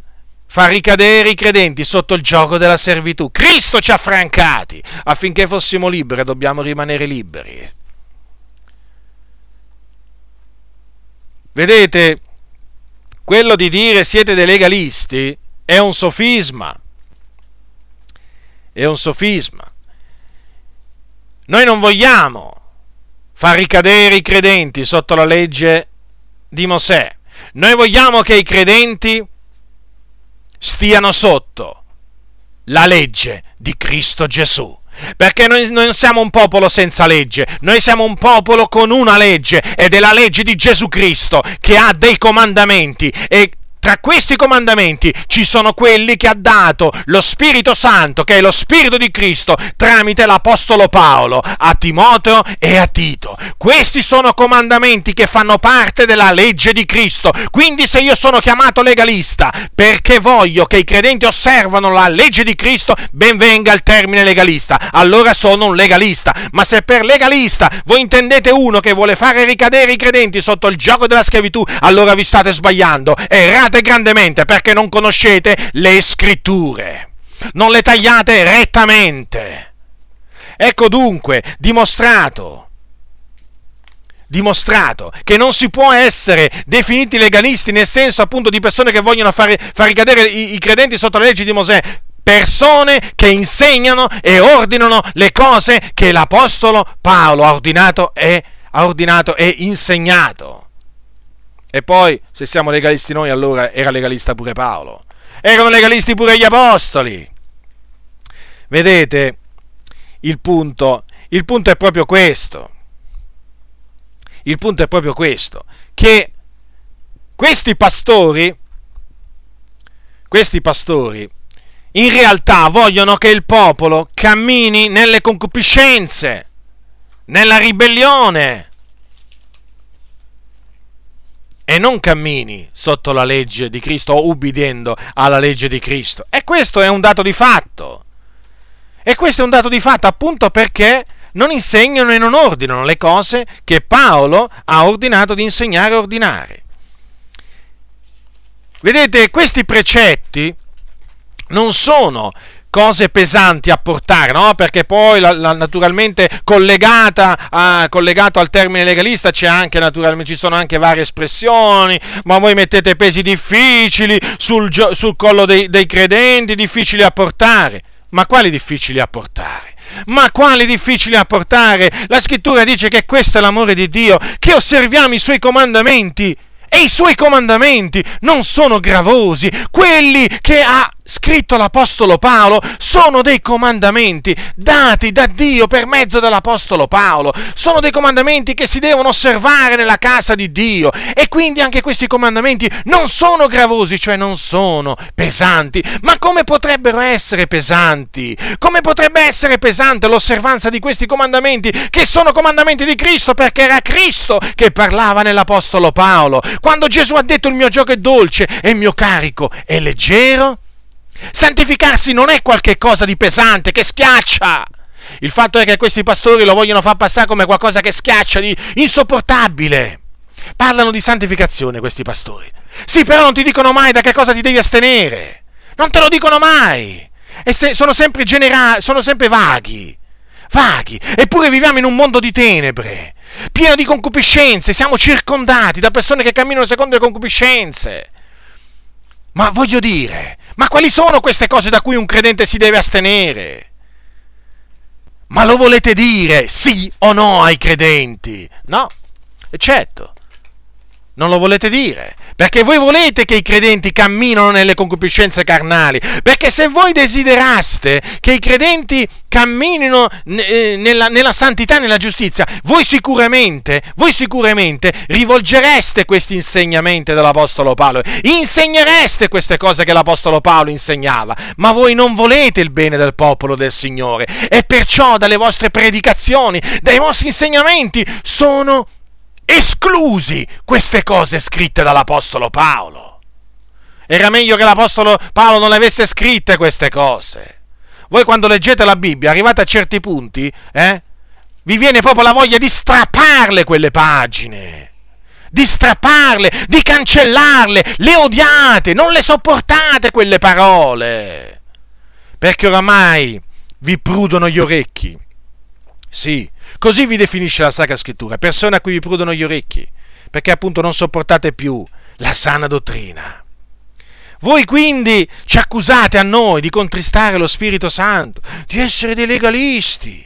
far ricadere i credenti sotto il gioco della servitù. Cristo ci ha francati affinché fossimo liberi, dobbiamo rimanere liberi. Vedete, quello di dire siete dei legalisti è un sofisma. È un sofisma. Noi non vogliamo far ricadere i credenti sotto la legge di Mosè. Noi vogliamo che i credenti stiano sotto la legge di Cristo Gesù. Perché noi non siamo un popolo senza legge, noi siamo un popolo con una legge ed è la legge di Gesù Cristo che ha dei comandamenti e tra questi comandamenti ci sono quelli che ha dato lo Spirito Santo, che è lo Spirito di Cristo, tramite l'Apostolo Paolo a Timoteo e a Tito. Questi sono comandamenti che fanno parte della legge di Cristo. Quindi se io sono chiamato legalista perché voglio che i credenti osservano la legge di Cristo, ben venga il termine legalista. Allora sono un legalista. Ma se per legalista voi intendete uno che vuole fare ricadere i credenti sotto il gioco della schiavitù, allora vi state sbagliando. Errate sbagliate grandemente perché non conoscete le scritture, non le tagliate rettamente. Ecco dunque dimostrato dimostrato che non si può essere definiti legalisti nel senso appunto di persone che vogliono fare, far ricadere i, i credenti sotto le leggi di Mosè, persone che insegnano e ordinano le cose che l'Apostolo Paolo ha ordinato e, ha ordinato e insegnato. E poi, se siamo legalisti noi, allora era legalista pure Paolo. Erano legalisti pure gli apostoli. Vedete, il punto, il punto è proprio questo. Il punto è proprio questo, che questi pastori, questi pastori, in realtà vogliono che il popolo cammini nelle concupiscenze, nella ribellione, e non cammini sotto la legge di Cristo o ubbidendo alla legge di Cristo. E questo è un dato di fatto. E questo è un dato di fatto appunto perché non insegnano e non ordinano le cose che Paolo ha ordinato di insegnare e ordinare. Vedete, questi precetti non sono cose pesanti a portare, no? Perché poi la, la, naturalmente collegata a, collegato al termine legalista c'è anche naturalmente ci sono anche varie espressioni, ma voi mettete pesi difficili sul, sul collo dei, dei credenti, difficili a portare. Ma quali difficili a portare? Ma quali difficili a portare? La scrittura dice che questo è l'amore di Dio, che osserviamo i suoi comandamenti e i suoi comandamenti non sono gravosi, quelli che ha scritto l'Apostolo Paolo sono dei comandamenti dati da Dio per mezzo dell'Apostolo Paolo, sono dei comandamenti che si devono osservare nella casa di Dio e quindi anche questi comandamenti non sono gravosi, cioè non sono pesanti, ma come potrebbero essere pesanti? Come potrebbe essere pesante l'osservanza di questi comandamenti che sono comandamenti di Cristo perché era Cristo che parlava nell'Apostolo Paolo, quando Gesù ha detto il mio gioco è dolce e il mio carico è leggero? Santificarsi non è qualcosa di pesante, che schiaccia. Il fatto è che questi pastori lo vogliono far passare come qualcosa che schiaccia, di insopportabile. Parlano di santificazione questi pastori. Sì, però non ti dicono mai da che cosa ti devi astenere. Non te lo dicono mai. E se, sono sempre generali, sono sempre vaghi. Vaghi. Eppure viviamo in un mondo di tenebre, pieno di concupiscenze. Siamo circondati da persone che camminano secondo le concupiscenze. Ma voglio dire, ma quali sono queste cose da cui un credente si deve astenere? Ma lo volete dire sì o no ai credenti? No, certo, non lo volete dire. Perché voi volete che i credenti camminino nelle concupiscenze carnali. Perché se voi desideraste che i credenti camminino eh, nella, nella santità nella giustizia, voi sicuramente, voi sicuramente rivolgereste questi insegnamenti dell'Apostolo Paolo, insegnereste queste cose che l'Apostolo Paolo insegnava, ma voi non volete il bene del popolo del Signore e perciò dalle vostre predicazioni, dai vostri insegnamenti sono esclusi queste cose scritte dall'Apostolo Paolo. Era meglio che l'Apostolo Paolo non le avesse scritte queste cose. Voi quando leggete la Bibbia, arrivate a certi punti, eh, vi viene proprio la voglia di strapparle quelle pagine. Di strapparle, di cancellarle, le odiate, non le sopportate quelle parole. Perché oramai vi prudono gli orecchi. Sì, Così vi definisce la Sacra Scrittura, persone a cui vi prudono gli orecchi, perché appunto non sopportate più la sana dottrina. Voi quindi ci accusate a noi di contristare lo Spirito Santo, di essere dei legalisti.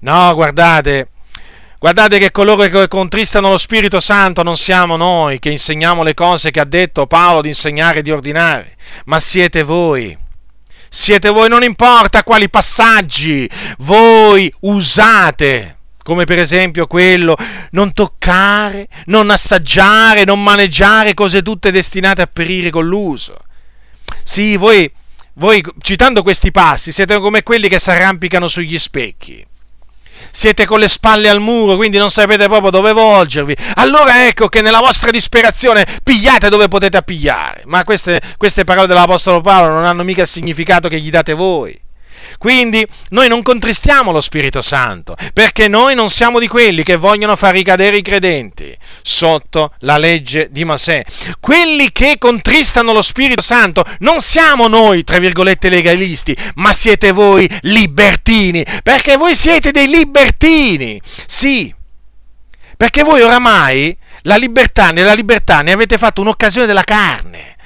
No, guardate, guardate che coloro che contristano lo Spirito Santo non siamo noi che insegniamo le cose che ha detto Paolo di insegnare e di ordinare, ma siete voi siete voi, non importa quali passaggi voi usate come per esempio quello non toccare, non assaggiare, non maneggiare cose tutte destinate a perire con l'uso. Sì, voi, voi citando questi passi siete come quelli che si arrampicano sugli specchi siete con le spalle al muro, quindi non sapete proprio dove volgervi. Allora ecco che nella vostra disperazione pigliate dove potete appigliare. Ma queste, queste parole dell'Apostolo Paolo non hanno mica il significato che gli date voi. Quindi noi non contristiamo lo Spirito Santo, perché noi non siamo di quelli che vogliono far ricadere i credenti sotto la legge di Mosè. Quelli che contristano lo Spirito Santo non siamo noi, tra virgolette, legalisti, ma siete voi libertini, perché voi siete dei libertini. Sì, perché voi oramai la libertà, nella libertà ne avete fatto un'occasione della carne.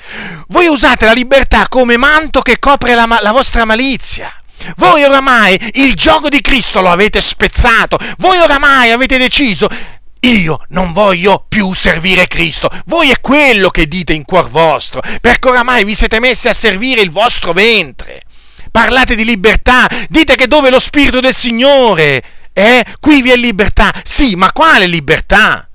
Voi usate la libertà come manto che copre la, la vostra malizia. Voi oramai il gioco di Cristo lo avete spezzato. Voi oramai avete deciso io non voglio più servire Cristo. Voi è quello che dite in cuor vostro, perché oramai vi siete messi a servire il vostro ventre. Parlate di libertà, dite che dove lo Spirito del Signore è, qui vi è libertà. Sì, ma quale libertà?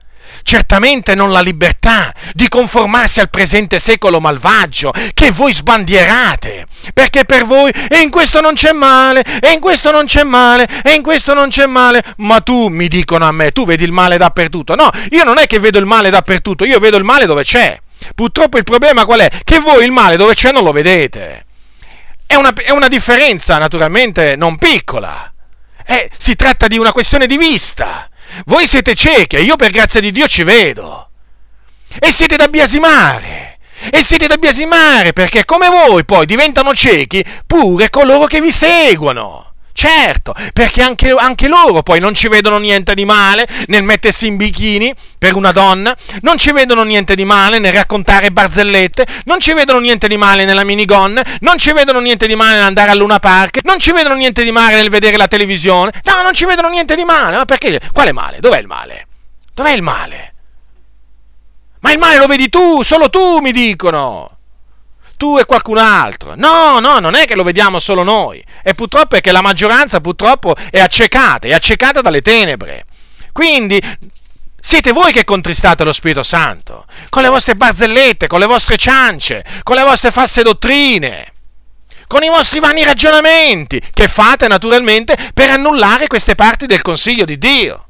Certamente non la libertà di conformarsi al presente secolo malvagio che voi sbandierate, perché per voi e in questo non c'è male, e in questo non c'è male, e in questo non c'è male, ma tu mi dicono a me, tu vedi il male dappertutto. No, io non è che vedo il male dappertutto, io vedo il male dove c'è. Purtroppo il problema qual è? Che voi il male dove c'è non lo vedete. È una, è una differenza naturalmente non piccola. Eh, si tratta di una questione di vista. Voi siete ciechi e io per grazia di Dio ci vedo. E siete da biasimare. E siete da biasimare perché come voi poi diventano ciechi pure coloro che vi seguono. Certo, perché anche, anche, loro poi non ci vedono niente di male nel mettersi in bikini per una donna, non ci vedono niente di male nel raccontare barzellette, non ci vedono niente di male nella minigon, non ci vedono niente di male nell'andare al Luna Park, non ci vedono niente di male nel vedere la televisione, no, non ci vedono niente di male, ma perché? Quale male? Dov'è il male? Dov'è il male? Ma il male lo vedi tu, solo tu mi dicono tu e qualcun altro. No, no, non è che lo vediamo solo noi. E purtroppo è che la maggioranza purtroppo è accecata, è accecata dalle tenebre. Quindi siete voi che contristate lo Spirito Santo, con le vostre barzellette, con le vostre ciance, con le vostre false dottrine, con i vostri vani ragionamenti, che fate naturalmente per annullare queste parti del consiglio di Dio.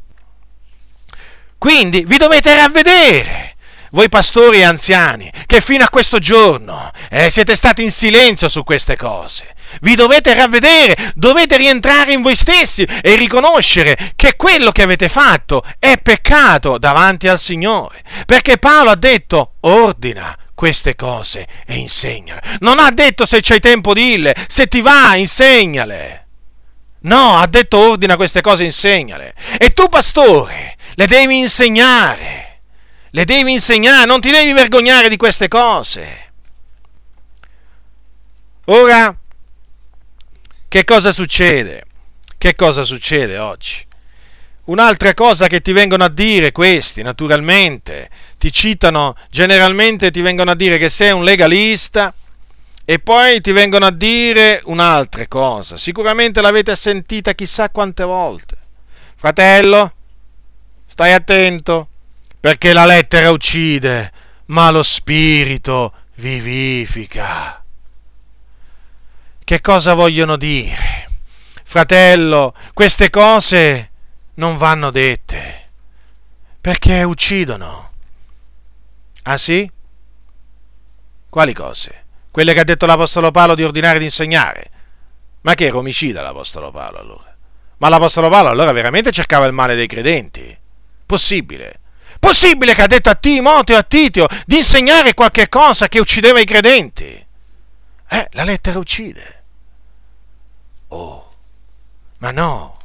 Quindi vi dovete ravvedere voi pastori e anziani, che fino a questo giorno eh, siete stati in silenzio su queste cose. Vi dovete ravvedere, dovete rientrare in voi stessi e riconoscere che quello che avete fatto è peccato davanti al Signore. Perché Paolo ha detto, ordina queste cose e insegnale. Non ha detto se c'hai tempo di dille, se ti va, insegnale. No, ha detto ordina queste cose e insegnale. E tu, pastore, le devi insegnare le devi insegnare, non ti devi vergognare di queste cose. Ora, che cosa succede? Che cosa succede oggi? Un'altra cosa che ti vengono a dire questi, naturalmente, ti citano, generalmente ti vengono a dire che sei un legalista e poi ti vengono a dire un'altra cosa. Sicuramente l'avete sentita chissà quante volte. Fratello, stai attento, perché la lettera uccide, ma lo spirito vivifica. Che cosa vogliono dire? Fratello, queste cose non vanno dette, perché uccidono. Ah sì? Quali cose? Quelle che ha detto l'Apostolo Paolo di ordinare di insegnare? Ma che era omicida l'Apostolo Paolo allora? Ma l'Apostolo Paolo allora veramente cercava il male dei credenti? Possibile? Possibile che ha detto a Timoteo e a Titio di insegnare qualche cosa che uccideva i credenti? Eh, la lettera uccide. Oh, ma no,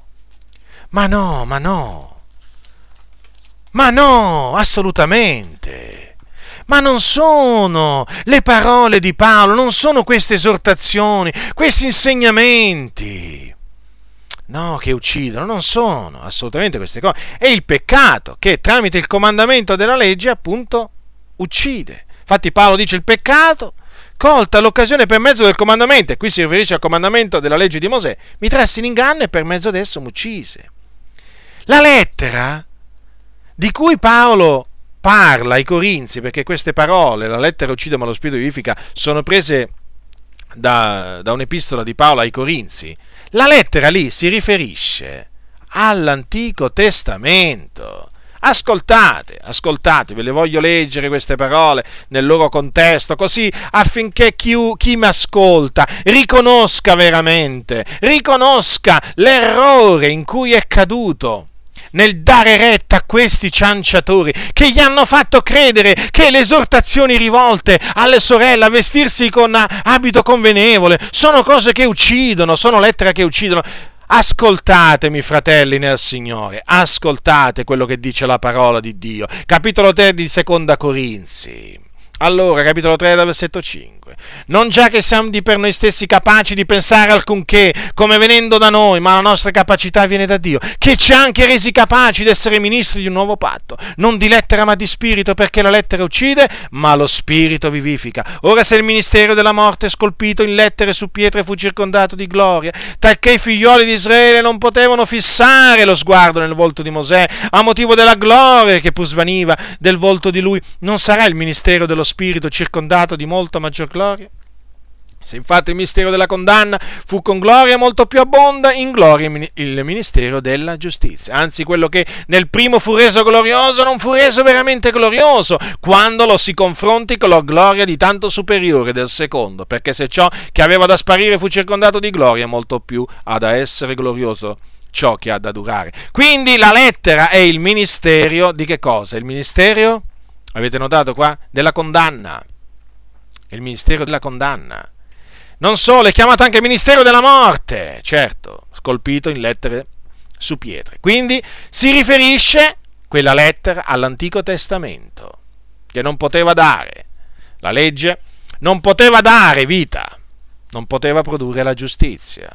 ma no, ma no, ma no, assolutamente. Ma non sono le parole di Paolo, non sono queste esortazioni, questi insegnamenti no, che uccidono, non sono assolutamente queste cose. È il peccato che tramite il comandamento della legge appunto uccide. Infatti Paolo dice il peccato, colta l'occasione per mezzo del comandamento, e qui si riferisce al comandamento della legge di Mosè, mi trassi in inganno e per mezzo di esso mi uccise. La lettera di cui Paolo parla ai Corinzi, perché queste parole, la lettera uccide ma lo spirito vivifica, sono prese da, da un'epistola di Paolo ai Corinzi, la lettera lì si riferisce all'Antico Testamento. Ascoltate, ascoltate, ve le voglio leggere queste parole nel loro contesto, così affinché chi, chi mi ascolta riconosca veramente, riconosca l'errore in cui è caduto nel dare retta a questi cianciatori che gli hanno fatto credere che le esortazioni rivolte alle sorelle a vestirsi con abito convenevole sono cose che uccidono, sono lettere che uccidono. Ascoltatemi, fratelli nel Signore, ascoltate quello che dice la parola di Dio. Capitolo 3 di Seconda Corinzi. Allora, capitolo 3, versetto 5. Non già che siamo di per noi stessi capaci di pensare alcunché, come venendo da noi, ma la nostra capacità viene da Dio, che ci ha anche resi capaci di essere ministri di un nuovo patto, non di lettera ma di spirito, perché la lettera uccide, ma lo spirito vivifica. Ora se il ministero della morte scolpito in lettere su pietre fu circondato di gloria, talché i figlioli di Israele non potevano fissare lo sguardo nel volto di Mosè, a motivo della gloria che pur svaniva del volto di lui, non sarà il ministero dello spirito circondato di molta maggior gloria? Se infatti il mistero della condanna fu con gloria molto più abbonda, in gloria il ministero della giustizia. Anzi, quello che nel primo fu reso glorioso non fu reso veramente glorioso, quando lo si confronti con la gloria di tanto superiore del secondo, perché se ciò che aveva da sparire fu circondato di gloria, molto più ha da essere glorioso ciò che ha da durare. Quindi la lettera è il ministero di che cosa? Il ministero Avete notato qua? Della condanna. Il ministero della condanna. Non solo, è chiamato anche ministero della morte, certo, scolpito in lettere su pietre. Quindi si riferisce quella lettera all'Antico Testamento, che non poteva dare la legge, non poteva dare vita, non poteva produrre la giustizia.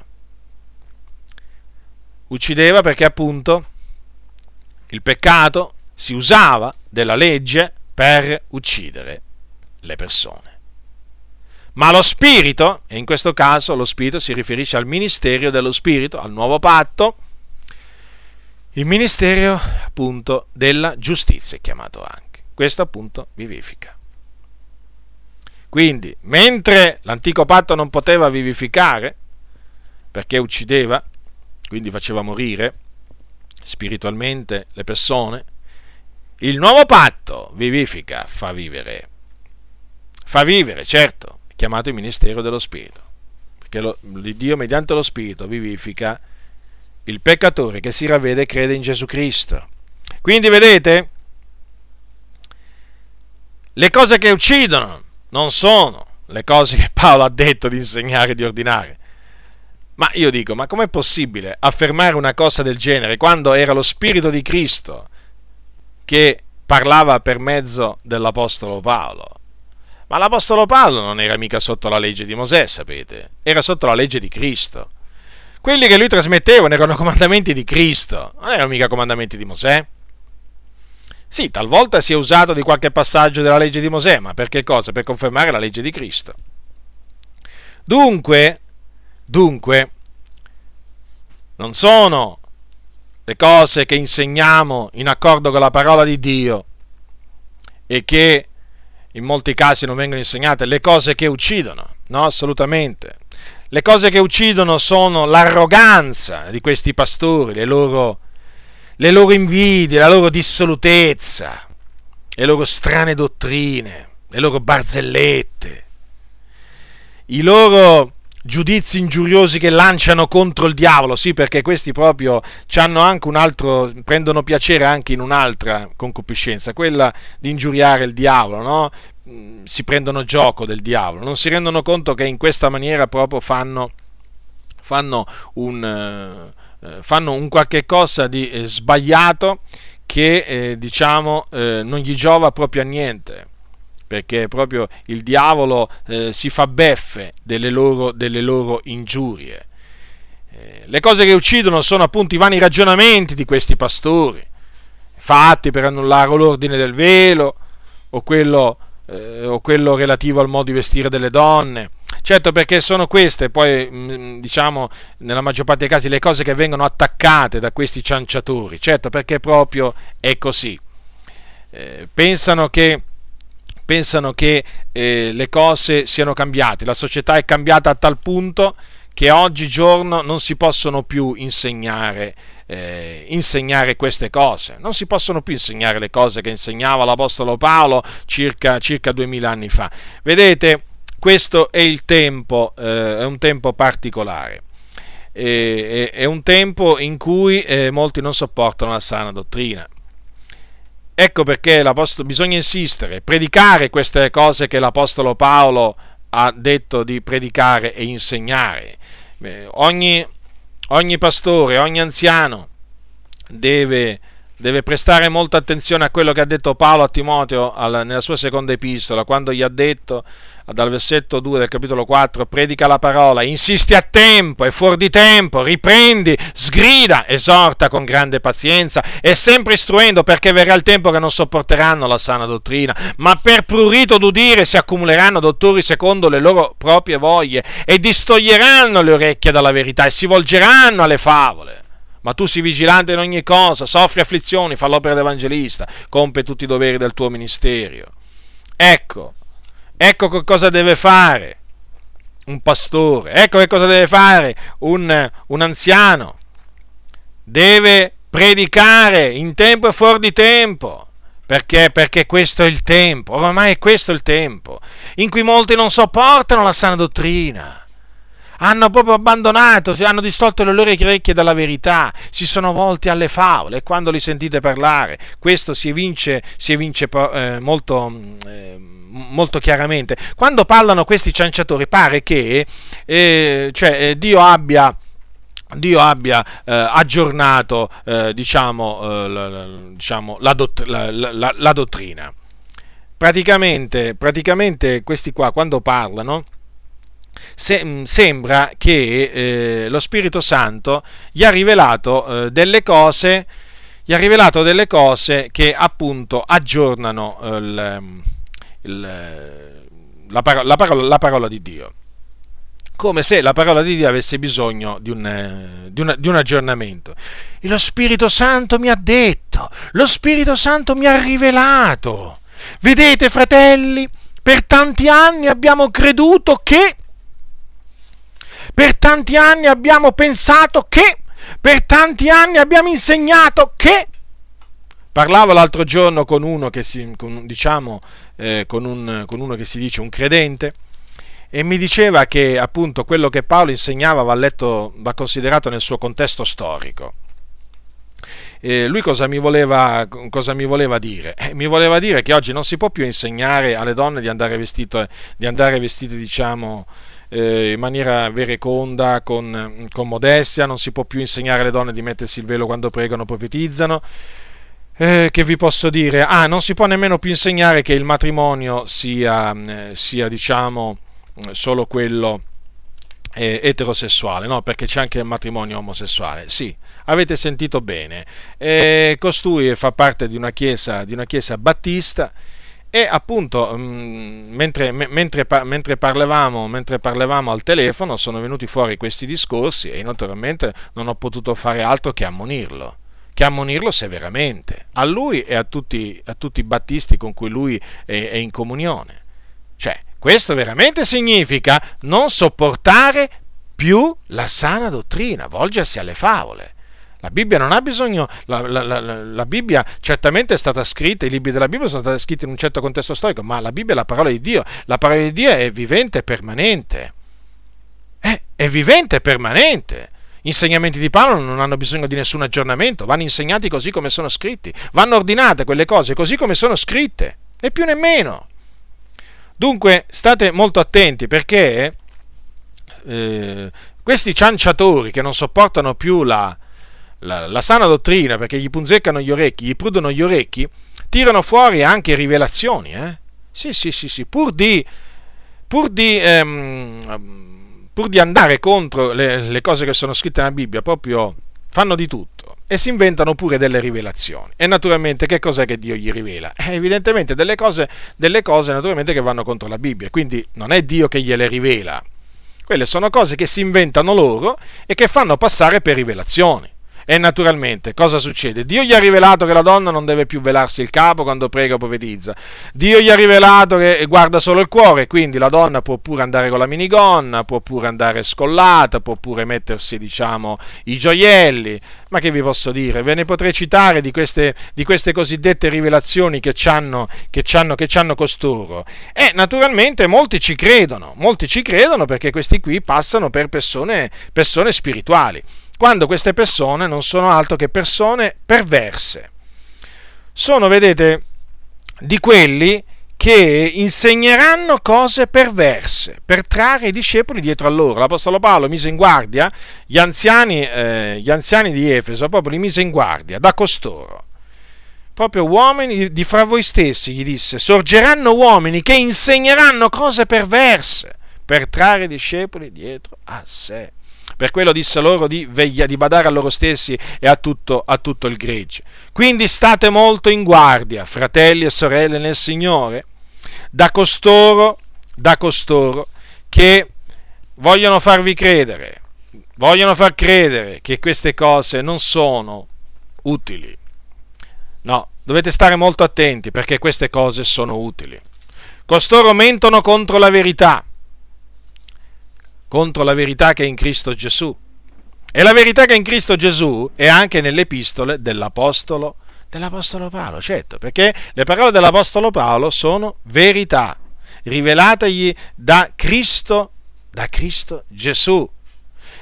Uccideva perché appunto il peccato si usava della legge per uccidere le persone. Ma lo spirito, e in questo caso lo spirito si riferisce al ministero dello spirito, al nuovo patto, il ministero appunto della giustizia è chiamato anche. Questo appunto vivifica. Quindi, mentre l'antico patto non poteva vivificare, perché uccideva, quindi faceva morire spiritualmente le persone, il nuovo patto vivifica, fa vivere. Fa vivere, certo, chiamato il ministero dello Spirito, perché lo, Dio mediante lo Spirito vivifica il peccatore che si ravvede e crede in Gesù Cristo. Quindi vedete, le cose che uccidono non sono le cose che Paolo ha detto di insegnare e di ordinare. Ma io dico, ma com'è possibile affermare una cosa del genere quando era lo Spirito di Cristo che parlava per mezzo dell'Apostolo Paolo. Ma l'Apostolo Paolo non era mica sotto la legge di Mosè, sapete, era sotto la legge di Cristo. Quelli che lui trasmetteva erano comandamenti di Cristo, non erano mica comandamenti di Mosè. Sì, talvolta si è usato di qualche passaggio della legge di Mosè, ma per che cosa? Per confermare la legge di Cristo. Dunque, dunque, non sono le cose che insegniamo in accordo con la parola di Dio e che in molti casi non vengono insegnate, le cose che uccidono, no, assolutamente. Le cose che uccidono sono l'arroganza di questi pastori, le loro, le loro invidie, la loro dissolutezza, le loro strane dottrine, le loro barzellette, i loro giudizi ingiuriosi che lanciano contro il diavolo, sì, perché questi proprio altro, prendono piacere anche in un'altra concupiscenza, quella di ingiuriare il diavolo, no? Mm, si prendono gioco del diavolo, non si rendono conto che in questa maniera proprio fanno, fanno, un, eh, eh fanno un qualche cosa di eh, sbagliato che eh, diciamo eh, non gli giova proprio a niente perché proprio il diavolo eh, si fa beffe delle loro, delle loro ingiurie. Eh, le cose che uccidono sono appunto i vani ragionamenti di questi pastori, fatti per annullare l'ordine del velo o quello, eh, o quello relativo al modo di vestire delle donne. Certo perché sono queste poi, mm, diciamo, nella maggior parte dei casi le cose che vengono attaccate da questi cianciatori. Certo perché proprio è così. Eh, pensano che pensano che eh, le cose siano cambiate, la società è cambiata a tal punto che oggigiorno non si possono più insegnare, eh, insegnare queste cose, non si possono più insegnare le cose che insegnava l'Apostolo Paolo circa, circa 2000 anni fa. Vedete, questo è il tempo, eh, è un tempo particolare. è, è un tempo in cui eh, molti non sopportano la sana dottrina. Ecco perché bisogna insistere, predicare queste cose che l'Apostolo Paolo ha detto di predicare e insegnare. Ogni, ogni pastore, ogni anziano deve, deve, prestare molta attenzione a quello che ha detto Paolo a Timoteo nella sua seconda epistola, quando gli ha detto dal versetto 2 del capitolo 4, predica la parola, insisti a tempo e fuori di tempo, riprendi, sgrida, esorta con grande pazienza e sempre istruendo perché verrà il tempo che non sopporteranno la sana dottrina, ma per prurito d'udire si accumuleranno dottori secondo le loro proprie voglie e distoglieranno le orecchie dalla verità e si volgeranno alle favole. Ma tu sii vigilante in ogni cosa, soffri afflizioni, fa l'opera d'evangelista, compie tutti i doveri del tuo ministero. Ecco, Ecco che cosa deve fare un pastore, ecco che cosa deve fare un, un anziano. Deve predicare in tempo e fuori di tempo. Perché? Perché questo è il tempo, ormai è questo il tempo, in cui molti non sopportano la sana dottrina hanno proprio abbandonato, hanno distolto le loro orecchie dalla verità, si sono volti alle favole e quando li sentite parlare, questo si evince, si evince eh, molto, eh, molto chiaramente. Quando parlano questi cianciatori pare che eh, cioè, eh, Dio abbia... Dio abbia eh, aggiornato eh, diciamo, eh, la, diciamo, la, dott- la, la, dottrina. Praticamente, praticamente questi qua quando parlano se, mm, sembra che eh, lo Spirito Santo gli ha rivelato delle cose gli ha rivelato delle cose che appunto aggiornano il, il, la, parola, la, parola, la, parola, di Dio. Come se la parola di Dio avesse bisogno di un, di, una, di un aggiornamento. E lo Spirito Santo mi ha detto, lo Spirito Santo mi ha rivelato. Vedete, fratelli, per tanti anni abbiamo creduto che, per tanti anni abbiamo pensato che, per tanti anni abbiamo insegnato che. Parlavo l'altro giorno con uno che si, con, diciamo, eh, con, un, con uno che si dice un credente e mi diceva che appunto quello che Paolo insegnava va, letto, va considerato nel suo contesto storico. E lui cosa mi, voleva, cosa mi voleva dire? Eh, mi voleva dire che oggi non si può più insegnare alle donne di andare vestite, di andare vestite diciamo, in maniera vereconda, con, con modestia, non si può più insegnare alle donne di mettersi il velo quando pregano profetizzano eh, che vi posso dire? Ah, non si può nemmeno più insegnare che il matrimonio sia, eh, sia diciamo, solo quello eh, eterosessuale, no? Perché c'è anche il matrimonio omosessuale. Sì, avete sentito bene. Eh, costui fa parte di una chiesa, di una chiesa battista e appunto mh, mm, mentre, m- mentre, mentre, parlavamo, mentre, parlavamo, al telefono sono venuti fuori questi discorsi e naturalmente non ho potuto fare altro che ammonirlo che ammonirlo severamente, a lui e a tutti, a tutti i battisti con cui lui è, è in comunione. Cioè, questo veramente significa non sopportare più la sana dottrina, volgersi alle favole. La Bibbia non ha bisogno, la, la, la, la, Bibbia certamente è stata scritta, i libri della Bibbia sono stati scritti in un certo contesto storico, ma la Bibbia è la parola di Dio, la parola di Dio è vivente e permanente. È, è vivente e permanente. Gli insegnamenti di Paolo non hanno bisogno di nessun aggiornamento, vanno insegnati così come sono scritti, vanno ordinate quelle cose così come sono scritte, né più né meno. Dunque state molto attenti perché eh, questi cianciatori che non sopportano più la, la, la, sana dottrina perché gli punzeccano gli orecchi, gli prudono gli orecchi, tirano fuori anche rivelazioni. Eh? Sì, sì, sì, sì, pur di, pur di ehm, pur di andare contro le, le cose che sono scritte nella Bibbia, proprio fanno di tutto e si inventano pure delle rivelazioni. E naturalmente che cos'è che Dio gli rivela? Eh, evidentemente delle cose, delle cose naturalmente che vanno contro la Bibbia, quindi non è Dio che gliele rivela, Quelle sono cose che si inventano loro e che fanno passare per rivelazioni. E naturalmente cosa succede? Dio gli ha rivelato che la donna non deve più velarsi il capo quando prega o profetizza. Dio gli ha rivelato che guarda solo il cuore, quindi la donna può pure andare con la minigonna, può pure andare scollata, può pure mettersi, diciamo, i gioielli. Ma che vi posso dire? Ve ne potrei citare di queste, di queste cosiddette rivelazioni che c'hanno, che, c'hanno, che c'hanno costoro. E naturalmente molti ci credono, molti ci credono perché questi qui passano per persone, persone spirituali quando queste persone non sono altro che persone perverse. Sono, vedete, di quelli che insegneranno cose perverse per trarre i discepoli dietro a loro. L'Apostolo Paolo mise in guardia gli anziani, eh, gli anziani di Efeso, proprio li mise in guardia da costoro. Proprio uomini di fra voi stessi, gli disse, sorgeranno uomini che insegneranno cose perverse per trarre i discepoli dietro a sé. Per quello disse loro di, veglia, di badare a loro stessi e a tutto, a tutto il gregge. Quindi state molto in guardia, fratelli e sorelle nel Signore, da costoro, da costoro che vogliono farvi credere, vogliono far credere che queste cose non sono utili. No, dovete stare molto attenti perché queste cose sono utili. Costoro mentono contro la verità contro la verità che è in Cristo Gesù. E la verità che è in Cristo Gesù è anche nelle epistole dell'Apostolo, dell'Apostolo Paolo, certo, perché le parole dell'Apostolo Paolo sono verità, rivelategli da Cristo, da Cristo Gesù.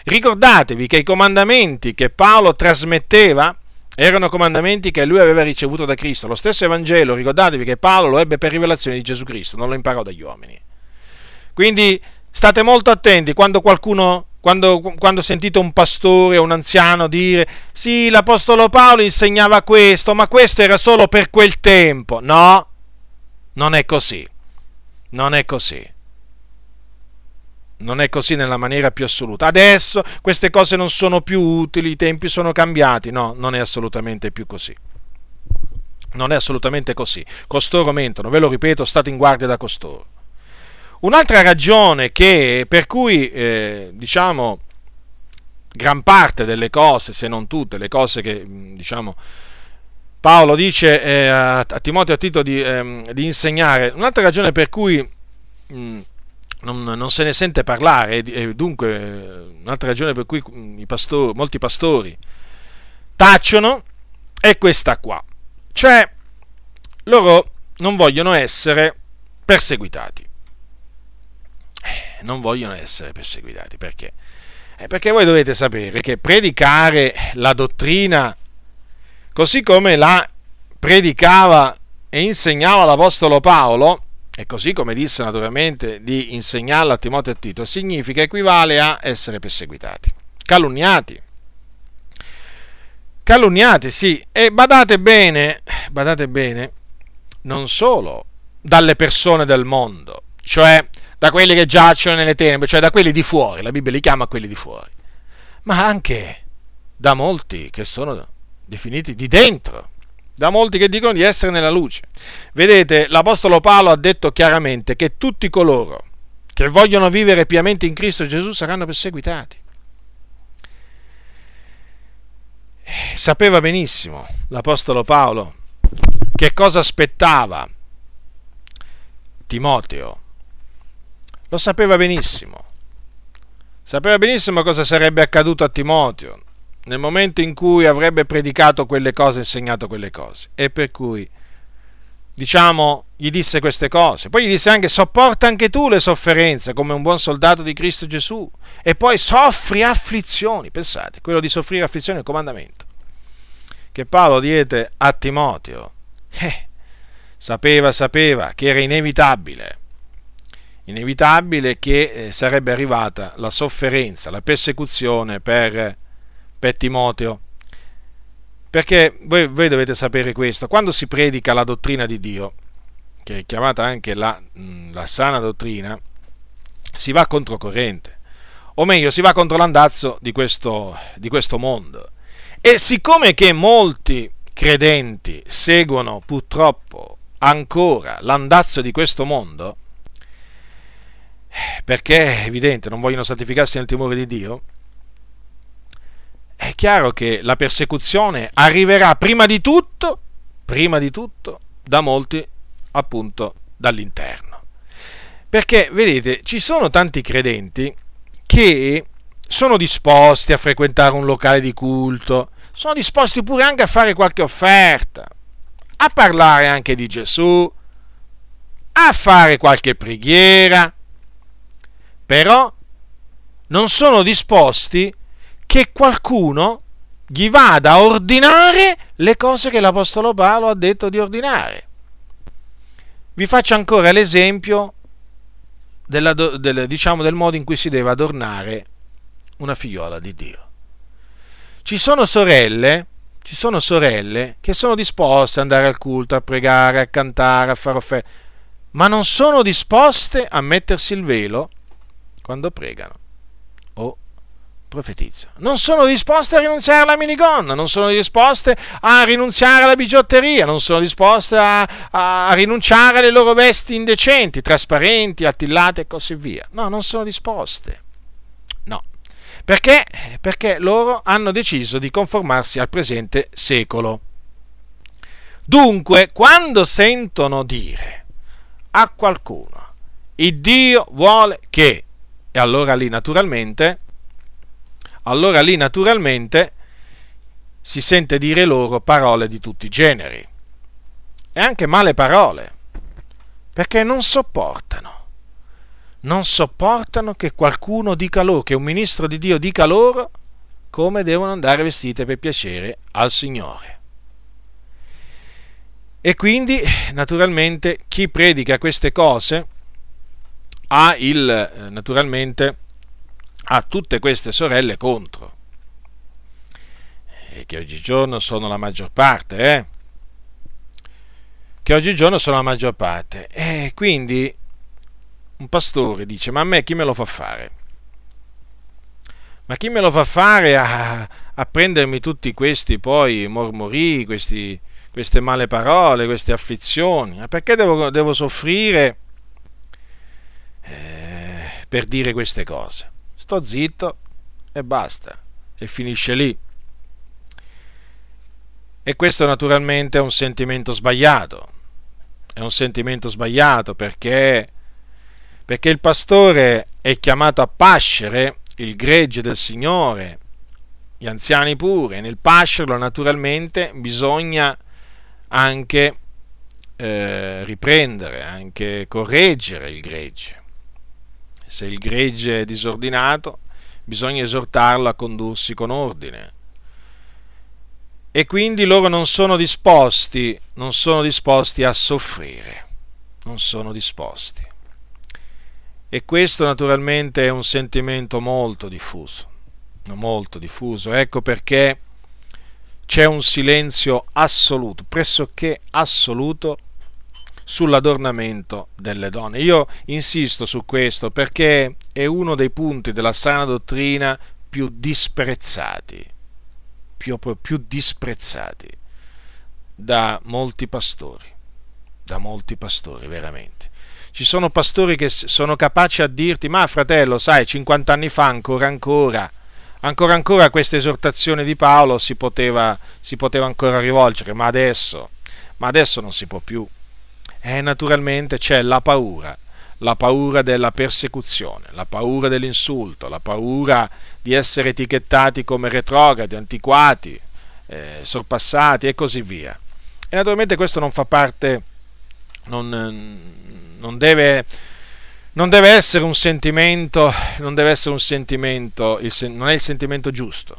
Ricordatevi che i comandamenti che Paolo trasmetteva erano comandamenti che lui aveva ricevuto da Cristo. Lo stesso Evangelo, ricordatevi che Paolo lo ebbe per rivelazione di Gesù Cristo, non lo imparò dagli uomini. Quindi State molto attenti quando qualcuno, quando, quando sentite un pastore o un anziano dire sì, l'Apostolo Paolo insegnava questo, ma questo era solo per quel tempo. No, non è così. Non è così. Non è così nella maniera più assoluta. Adesso queste cose non sono più utili, i tempi sono cambiati. No, non è assolutamente più così. Non è assolutamente così. Costoro mentono, ve lo ripeto, state in guardia da costoro. Un'altra ragione che, per cui, eh, diciamo, gran parte delle cose, se non tutte le cose che, diciamo, Paolo dice eh, a, Timoteo a Tito di, eh, di, insegnare, un'altra ragione per cui mh, non, non, se ne sente parlare, e, dunque un'altra ragione per cui i pastori, molti pastori tacciono, è questa qua. Cioè, loro non vogliono essere perseguitati non vogliono essere perseguitati. Perché? Eh, perché voi dovete sapere che predicare la dottrina così come la predicava e insegnava l'Apostolo Paolo, e così come disse naturalmente di insegnarla a Timoteo e Tito, significa, equivale a essere perseguitati, calunniati. Calunniati, sì, e badate bene, badate bene, non solo dalle persone del mondo, cioè da quelli che giacciono nelle tenebre, cioè da quelli di fuori, la Bibbia li chiama quelli di fuori, ma anche da molti che sono definiti di dentro, da molti che dicono di essere nella luce. Vedete, l'Apostolo Paolo ha detto chiaramente che tutti coloro che vogliono vivere piamente in Cristo Gesù saranno perseguitati. Sapeva benissimo l'Apostolo Paolo che cosa aspettava Timoteo lo sapeva benissimo. Sapeva benissimo cosa sarebbe accaduto a Timoteo nel momento in cui avrebbe predicato quelle cose, insegnato quelle cose. E per cui, diciamo, gli disse queste cose. Poi gli disse anche, sopporta anche tu le sofferenze come un buon soldato di Cristo Gesù. E poi soffri afflizioni. Pensate, quello di soffrire afflizioni è il comandamento che Paolo diede a Timoteo. Eh, sapeva, sapeva che era inevitabile inevitabile che eh, sarebbe arrivata la sofferenza, la persecuzione per, per Timoteo. Perché voi, voi, dovete sapere questo, quando si predica la dottrina di Dio, che è chiamata anche la, la sana dottrina, si va controcorrente, o meglio si va contro l'andazzo di questo, di questo mondo. E siccome che molti credenti seguono purtroppo ancora l'andazzo di questo mondo, perché è evidente, non vogliono santificarsi nel timore di Dio, è chiaro che la persecuzione arriverà prima di tutto, prima di tutto, da molti appunto dall'interno. Perché, vedete, ci sono tanti credenti che sono disposti a frequentare un locale di culto, sono disposti pure anche a fare qualche offerta, a parlare anche di Gesù, a fare qualche preghiera, però non sono disposti che qualcuno gli vada a ordinare le cose che l'Apostolo Paolo ha detto di ordinare. Vi faccio ancora l'esempio della, del, diciamo, del modo in cui si deve adornare una figliola di Dio. Ci sono sorelle, ci sono sorelle che sono disposte ad andare al culto, a pregare, a cantare, a fare offerte, ma non sono disposte a mettersi il velo quando pregano o profetizzano. Non sono disposte a rinunciare alla minigonna, non sono disposte a rinunciare alla bigiotteria, non sono disposte a, a rinunciare alle loro vesti indecenti, trasparenti, attillate e così via. No, non sono disposte. No. Perché? Perché loro hanno deciso di conformarsi al presente secolo. Dunque, quando sentono dire a qualcuno, il Dio vuole che, e allora lì naturalmente allora lì naturalmente si sente dire loro parole di tutti i generi e anche male parole, perché non sopportano, non sopportano che qualcuno dica loro, che un ministro di Dio dica loro come devono andare vestite per piacere al Signore. E quindi, naturalmente, chi predica queste cose ha il, eh, naturalmente, ha tutte queste sorelle contro, e che oggigiorno sono la maggior parte, eh? che oggigiorno sono la maggior parte. E quindi un pastore dice, ma a me chi me lo fa fare? Ma chi me lo fa fare a, a prendermi tutti questi poi mormori, questi, queste male parole, queste afflizioni? Perché devo, devo soffrire eh, per dire queste cose? sto zitto e basta, e finisce lì. E questo naturalmente è un sentimento sbagliato, è un sentimento sbagliato perché, perché il pastore è chiamato a pascere il gregge del Signore, gli anziani pure, e nel pascerlo naturalmente bisogna anche eh, riprendere, anche correggere il gregge se il gregge è disordinato, bisogna esortarlo a condursi con ordine. E quindi loro non sono disposti, non sono disposti a soffrire, non sono disposti. E questo naturalmente è un sentimento molto diffuso, molto diffuso. Ecco perché c'è un silenzio assoluto, pressoché assoluto, sull'adornamento delle donne. Io insisto su questo perché è uno dei punti della sana dottrina più disprezzati, più, più disprezzati da molti pastori, da molti pastori veramente. Ci sono pastori che sono capaci a dirti, ma fratello, sai, 50 anni fa ancora ancora, ancora ancora questa esortazione di Paolo si poteva, si poteva ancora rivolgere, ma adesso, ma adesso non si può più e eh, naturalmente c'è la paura, la paura della persecuzione, la paura dell'insulto, la paura di essere etichettati come retrogradi, antiquati, eh, sorpassati e così via. E naturalmente questo non fa parte, non, non, deve, non deve essere un sentimento, non deve essere un sentimento, non è il sentimento giusto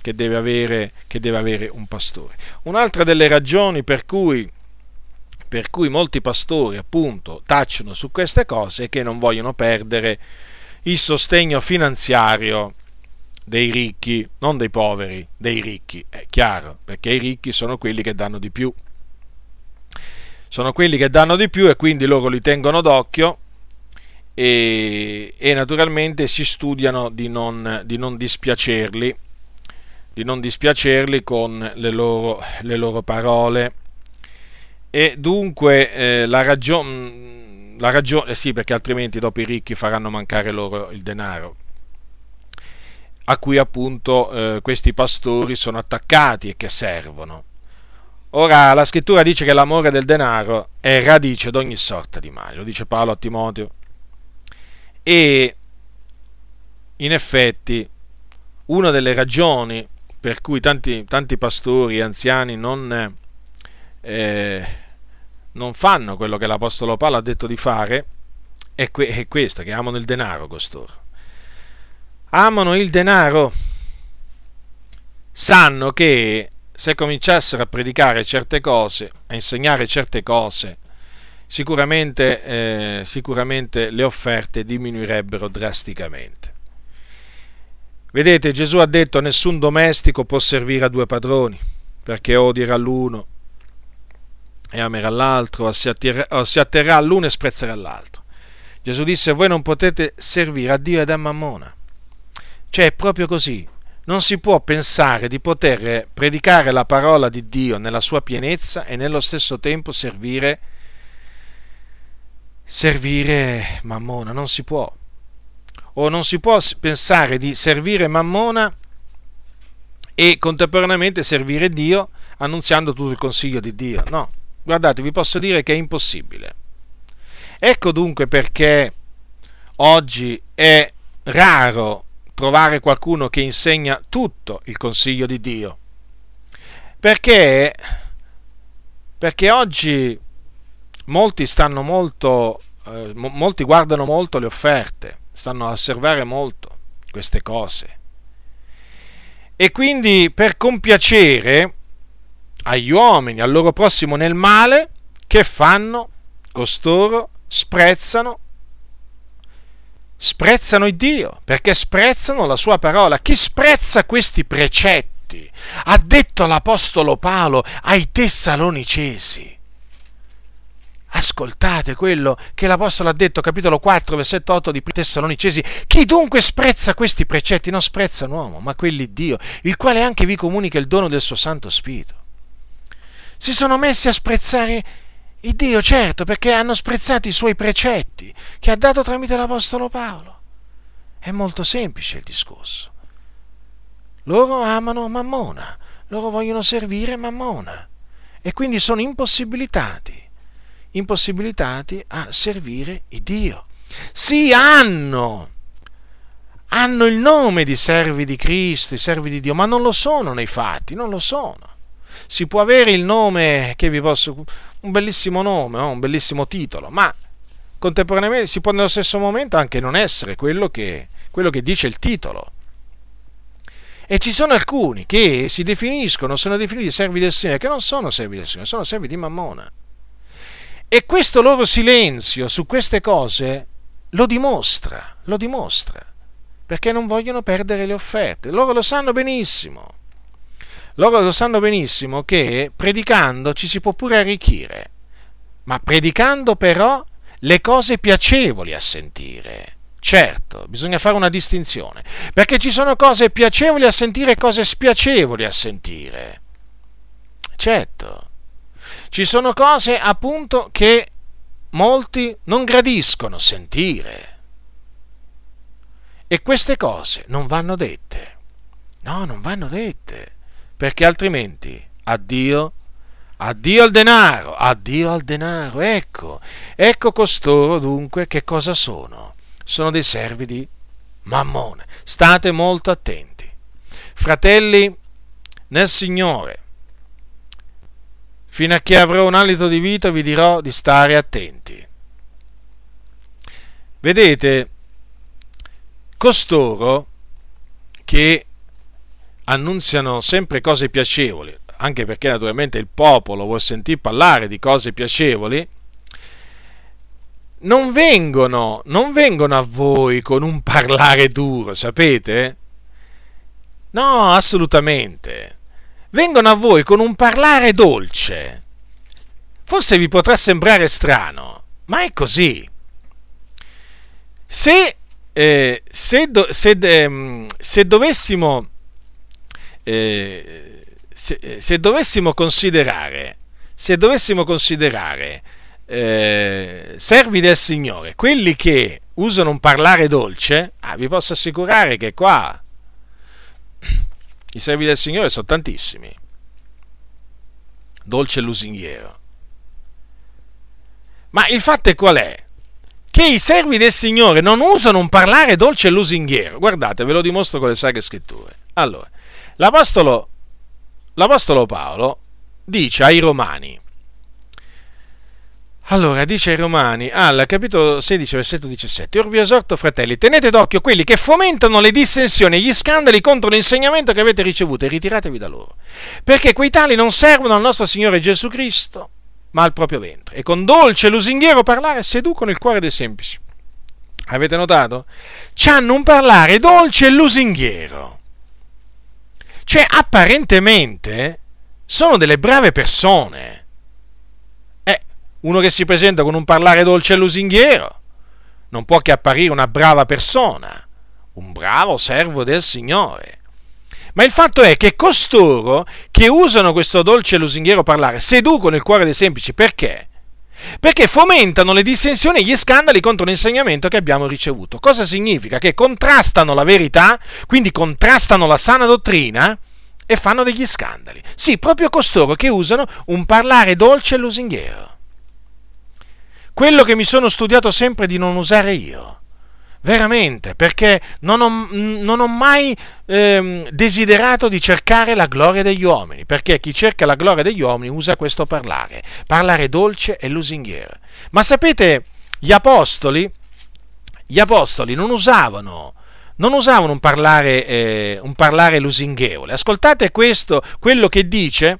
che deve, avere, che deve avere un pastore. Un'altra delle ragioni per cui per cui molti pastori appunto tacciono su queste cose e che non vogliono perdere il sostegno finanziario dei ricchi, non dei poveri, dei ricchi, è chiaro, perché i ricchi sono quelli che danno di più. Sono quelli che danno di più e quindi loro li tengono d'occhio e, e naturalmente si studiano di non, di non, dispiacerli, di non dispiacerli con le loro, le loro parole e dunque eh, la ragione la ragione, eh sì, perché altrimenti dopo i ricchi faranno mancare loro il denaro a cui appunto eh, questi pastori sono attaccati e che servono. Ora la scrittura dice che l'amore del denaro è radice di ogni sorta di male, lo dice Paolo a Timoteo. E in effetti una delle ragioni per cui tanti, tanti pastori anziani non, eh, non, fanno quello che l'Apostolo Paolo ha detto di fare è, que- è questa, che amano il denaro costoro amano il denaro, sanno che se cominciassero a predicare certe cose, a insegnare certe cose, sicuramente, eh, sicuramente le offerte diminuirebbero drasticamente. Vedete, Gesù ha detto nessun domestico può servire a due padroni, perché odierà l'uno e amerà l'altro, o si, attirerà, o si atterrà all'uno e sprezzerà l'altro. Gesù disse, voi non potete servire a Dio ed a Mammona. Cioè è proprio così. Non si può pensare di poter predicare la parola di Dio nella sua pienezza e nello stesso tempo servire, servire Mammona. Non si può. O non si può pensare di servire Mammona e contemporaneamente servire Dio annunziando tutto il consiglio di Dio. No, guardate, vi posso dire che è impossibile. Ecco dunque perché oggi è raro trovare qualcuno che insegna tutto il consiglio di Dio. Perché, perché oggi molti stanno molto, eh, molti guardano molto le offerte, stanno a osservare molto queste cose. E quindi per compiacere agli uomini, al loro prossimo nel male, che fanno? Costoro sprezzano sprezzano il Dio, perché sprezzano la sua parola. Chi sprezza questi precetti? Ha detto l'Apostolo Paolo ai Tessalonicesi. Ascoltate quello che l'Apostolo ha detto, capitolo 4, versetto 8 di Tessalonicesi. Chi dunque sprezza questi precetti non sprezza un uomo, ma quelli Dio, il quale anche vi comunica il dono del suo Santo Spirito. Si sono messi a sprezzare il Dio, certo, perché hanno sprezzato i suoi precetti che ha dato tramite l'Apostolo Paolo. È molto semplice il discorso. Loro amano Mammona, loro vogliono servire Mammona e quindi sono impossibilitati, impossibilitati a servire il Dio. Sì, hanno, hanno il nome di servi di Cristo, i servi di Dio, ma non lo sono nei fatti, non lo sono. Si può avere il nome che vi posso un bellissimo nome, no? un bellissimo titolo, ma contemporaneamente si può nello stesso momento anche non essere quello che, quello che dice il titolo. E ci sono alcuni che si definiscono, sono definiti servi del Signore, che non sono servi del Signore, sono servi di Mammona. E questo loro silenzio su queste cose lo dimostra, lo dimostra, perché non vogliono perdere le offerte. Loro lo sanno benissimo. Loro lo sanno benissimo che predicando ci si può pure arricchire, ma predicando però le cose piacevoli a sentire. Certo, bisogna fare una distinzione, perché ci sono cose piacevoli a sentire e cose spiacevoli a sentire. Certo, ci sono cose appunto che molti non gradiscono sentire. E queste cose non vanno dette. No, non vanno dette perché altrimenti addio, addio al denaro, addio al denaro, ecco, ecco costoro dunque che cosa sono? Sono dei servi di Mammone. State molto attenti. Fratelli nel Signore, fino a che avrò un alito di vita vi dirò di stare attenti. Vedete, costoro che annunziano sempre cose piacevoli, anche perché naturalmente il popolo vuol sentire parlare di cose piacevoli, non vengono, non vengono a voi con un parlare duro, sapete? No, assolutamente. Vengono a voi con un parlare dolce. Forse vi potrà sembrare strano, ma è così. Se, eh, se, do, se, eh, se dovessimo eh, se, se, dovessimo considerare, se dovessimo considerare eh, servi del Signore, quelli che usano un parlare dolce, ah, vi posso assicurare che qua i servi del Signore sono tantissimi. Dolce e lusinghiero. Ma il fatto è qual è? Che i servi del Signore non usano un parlare dolce e lusinghiero. Guardate, ve lo dimostro con le sacre scritture. Allora, l'Apostolo, l'Apostolo Paolo dice ai Romani, allora, dice ai Romani, al capitolo 16, versetto 17, Or vi esorto, fratelli, tenete d'occhio quelli che fomentano le dissensioni e gli scandali contro l'insegnamento che avete ricevuto e ritiratevi da loro, perché quei tali non servono al nostro Signore Gesù Cristo, ma al proprio ventre, e con dolce e lusinghiero parlare seducono il cuore dei semplici. Avete notato? C'hanno un parlare dolce e lusinghiero. Cioè, apparentemente, sono delle brave persone uno che si presenta con un parlare dolce e lusinghiero non può che apparire una brava persona, un bravo servo del Signore. Ma il fatto è che costoro che usano questo dolce e lusinghiero parlare seducono il cuore dei semplici perché? Perché fomentano le dissensioni e gli scandali contro l'insegnamento che abbiamo ricevuto. Cosa significa? Che contrastano la verità, quindi contrastano la sana dottrina e fanno degli scandali. Sì, proprio costoro che usano un parlare dolce e lusinghiero quello che mi sono studiato sempre di non usare io. Veramente, perché non ho, non ho mai ehm, desiderato di cercare la gloria degli uomini, perché chi cerca la gloria degli uomini usa questo parlare, parlare dolce e lusinghiero. Ma sapete, gli apostoli, gli apostoli non usavano, non usavano un parlare, eh, un parlare lusinghevole. Ascoltate questo, quello che dice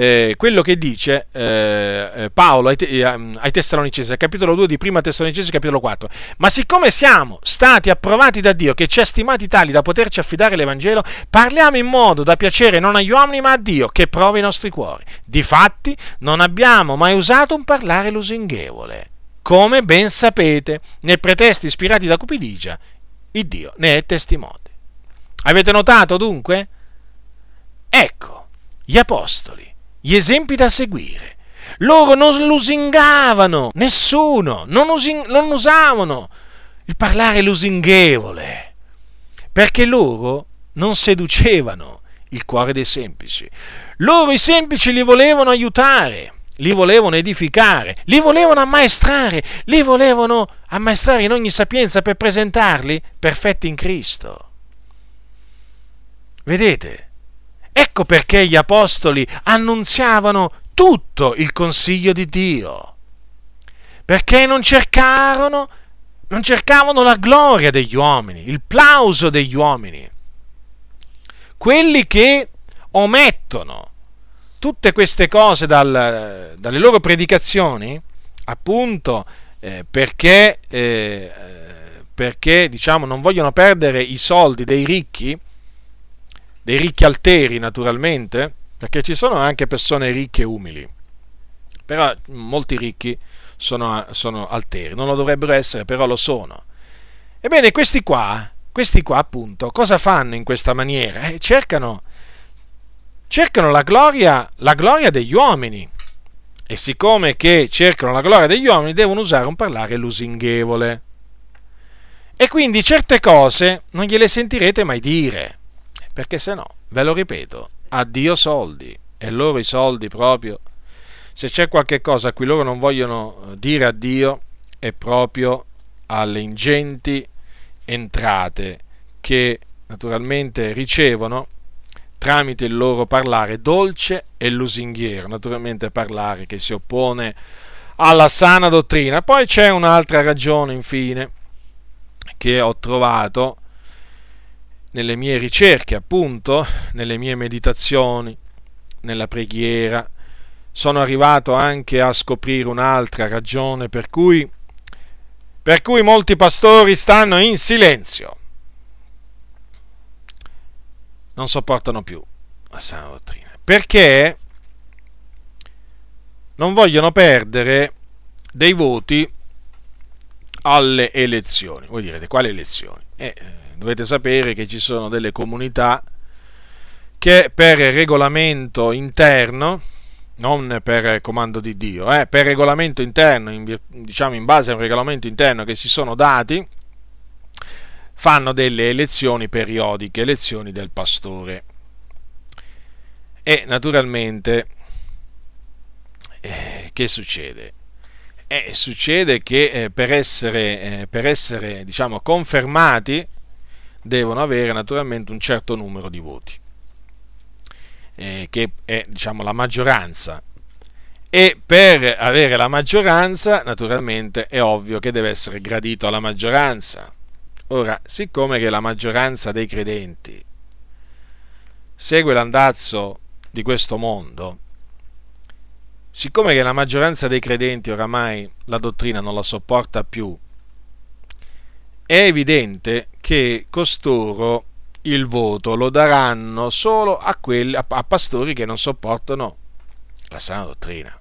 eh, quello che dice eh, eh Paolo ai, eh, ai, Tessalonicesi, capitolo 2 di Prima Tessalonicesi, capitolo 4. Ma siccome siamo stati approvati da Dio, che ci ha stimati tali da poterci affidare l'Evangelo, parliamo in modo da piacere non agli uomini ma a Dio, che prova i nostri cuori. Difatti, non abbiamo mai usato un parlare lusinghevole. Come ben sapete, nei pretesti ispirati da Cupidigia, il Dio ne è testimone. Avete notato dunque? Ecco, gli apostoli gli esempi da seguire. Loro non lusingavano, nessuno, non, usin, non usavano il parlare lusinghevole, perché loro non seducevano il cuore dei semplici. Loro i semplici li volevano aiutare, li volevano edificare, li volevano ammaestrare, li volevano ammaestrare in ogni sapienza per presentarli perfetti in Cristo. Vedete? Ecco perché gli apostoli annunziavano tutto il consiglio di Dio. Perché non cercarono, non cercavano la gloria degli uomini, il plauso degli uomini. Quelli che omettono tutte queste cose dal, dalle loro predicazioni, appunto eh, perché, eh, perché diciamo, non vogliono perdere i soldi dei ricchi, dei ricchi alteri naturalmente, perché ci sono anche persone ricche e umili, però molti ricchi sono, sono alteri, non lo dovrebbero essere, però lo sono. Ebbene, questi qua, questi qua appunto, cosa fanno in questa maniera? Eh, cercano, cercano la, gloria, la gloria degli uomini. E siccome che cercano la gloria degli uomini, devono usare un parlare lusinghevole. E quindi certe cose non gliele sentirete mai dire perché se no, ve lo ripeto, addio soldi, e loro i soldi proprio, se c'è qualche cosa a cui loro non vogliono eh, dire addio, è proprio alle ingenti entrate che naturalmente ricevono tramite il loro parlare dolce e lusinghiero, naturalmente parlare che si oppone alla sana dottrina. Poi c'è un'altra ragione, infine, che ho trovato nelle mie ricerche, appunto, nelle mie meditazioni, nella preghiera, sono arrivato anche a scoprire un'altra ragione per cui, per cui molti pastori stanno in silenzio. Non sopportano più la sana dottrina. Perché non vogliono perdere dei voti alle elezioni. Voi direte, quali elezioni? Eh, dovete sapere che ci sono delle comunità che per regolamento interno non per comando di Dio, eh, per regolamento interno, in, diciamo in base a un regolamento interno che si sono dati, fanno delle elezioni periodiche, elezioni del pastore. E naturalmente, eh, che succede? Eh, succede che eh, per essere, eh, per essere diciamo, confermati devono avere naturalmente un certo numero di voti, eh, che è diciamo, la maggioranza. E per avere la maggioranza, naturalmente, è ovvio che deve essere gradito alla maggioranza. Ora, siccome che la maggioranza dei credenti segue l'andazzo di questo mondo, siccome che la maggioranza dei credenti oramai la dottrina non la sopporta più, è evidente che costoro il voto lo daranno solo a, quelli, a, a pastori che non sopportano la sana dottrina.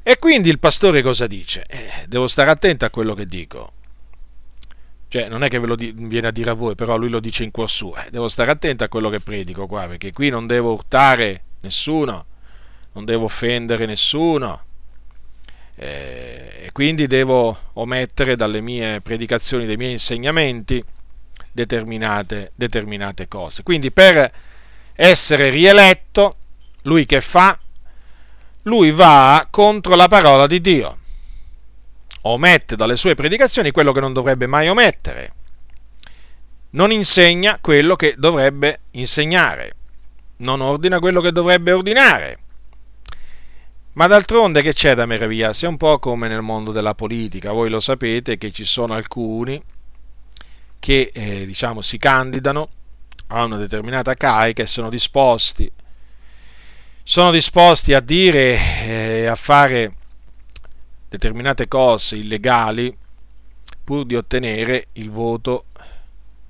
E quindi il pastore cosa dice? Eh, devo stare attento a quello che dico. Cioè, non è che ve lo di, viene a dire a voi, però lui lo dice in cuor suo. Eh, devo stare attento a quello che predico qua, perché qui non devo urtare nessuno, non devo offendere nessuno, e quindi devo omettere dalle mie predicazioni, dai miei insegnamenti determinate, determinate cose. Quindi per essere rieletto, lui che fa? Lui va contro la parola di Dio, omette dalle sue predicazioni quello che non dovrebbe mai omettere, non insegna quello che dovrebbe insegnare, non ordina quello che dovrebbe ordinare ma d'altronde che c'è da meravigliarsi? È un po' come nel mondo della politica, voi lo sapete che ci sono alcuni che eh, diciamo, si candidano a una determinata carica e sono disposti, sono disposti a dire e eh, a fare determinate cose illegali pur di ottenere il voto,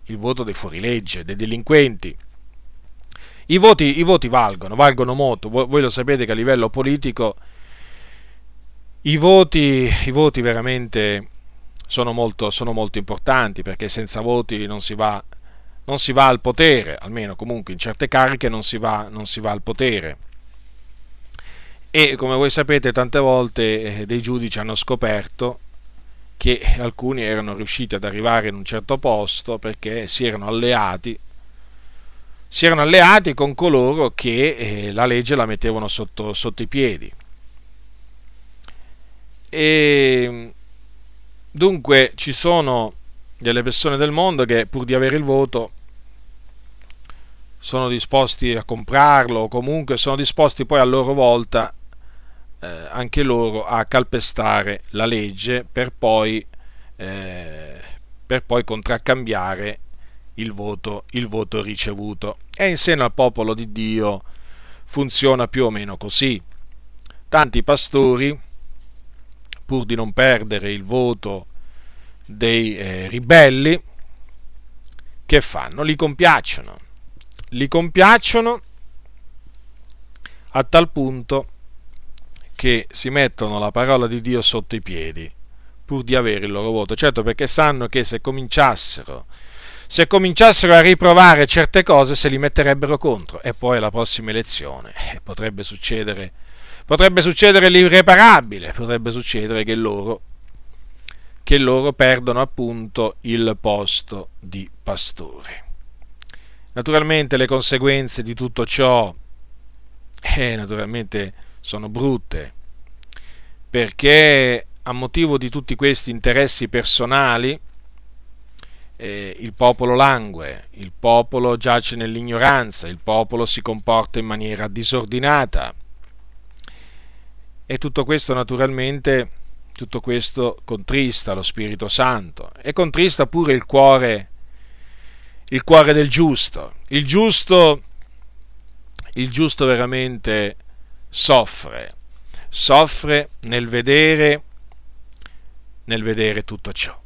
il voto dei fuorilegge, dei delinquenti. I voti, I voti, valgono, valgono molto. Voi, lo sapete che a livello politico i voti, i voti veramente sono molto, sono molto, importanti perché senza voti non si, va, non si va al potere, almeno comunque in certe cariche non si va, non si va al potere. E come voi sapete tante volte eh, dei giudici hanno scoperto che alcuni erano riusciti ad arrivare in un certo posto perché si erano alleati si erano alleati con coloro che eh, la legge la mettevano sotto, sotto i piedi. E dunque ci sono delle persone del mondo che pur di avere il voto sono disposti a comprarlo o comunque sono disposti poi a loro volta eh, anche loro a calpestare la legge per poi, eh, per poi contraccambiare il voto, il voto ricevuto. E in seno al popolo di Dio funziona più o meno così. Tanti pastori, pur di non perdere il voto dei eh, ribelli, che fanno? Li compiacciono. Li compiacciono a tal punto che si mettono la parola di Dio sotto i piedi pur di avere il loro voto. Certo perché sanno che se cominciassero se cominciassero a riprovare certe cose se li metterebbero contro e poi alla prossima elezione eh, potrebbe succedere, potrebbe succedere l'irreparabile, potrebbe succedere che loro, che loro perdono appunto il posto di pastore. Naturalmente le conseguenze di tutto ciò eh, naturalmente sono brutte perché a motivo di tutti questi interessi personali eh, il popolo langue, il popolo giace nell'ignoranza, il popolo si comporta in maniera disordinata. E tutto questo naturalmente, tutto questo contrista lo Spirito Santo e contrista pure il cuore, il cuore del giusto. Il giusto, il giusto veramente soffre, soffre nel vedere, nel vedere tutto ciò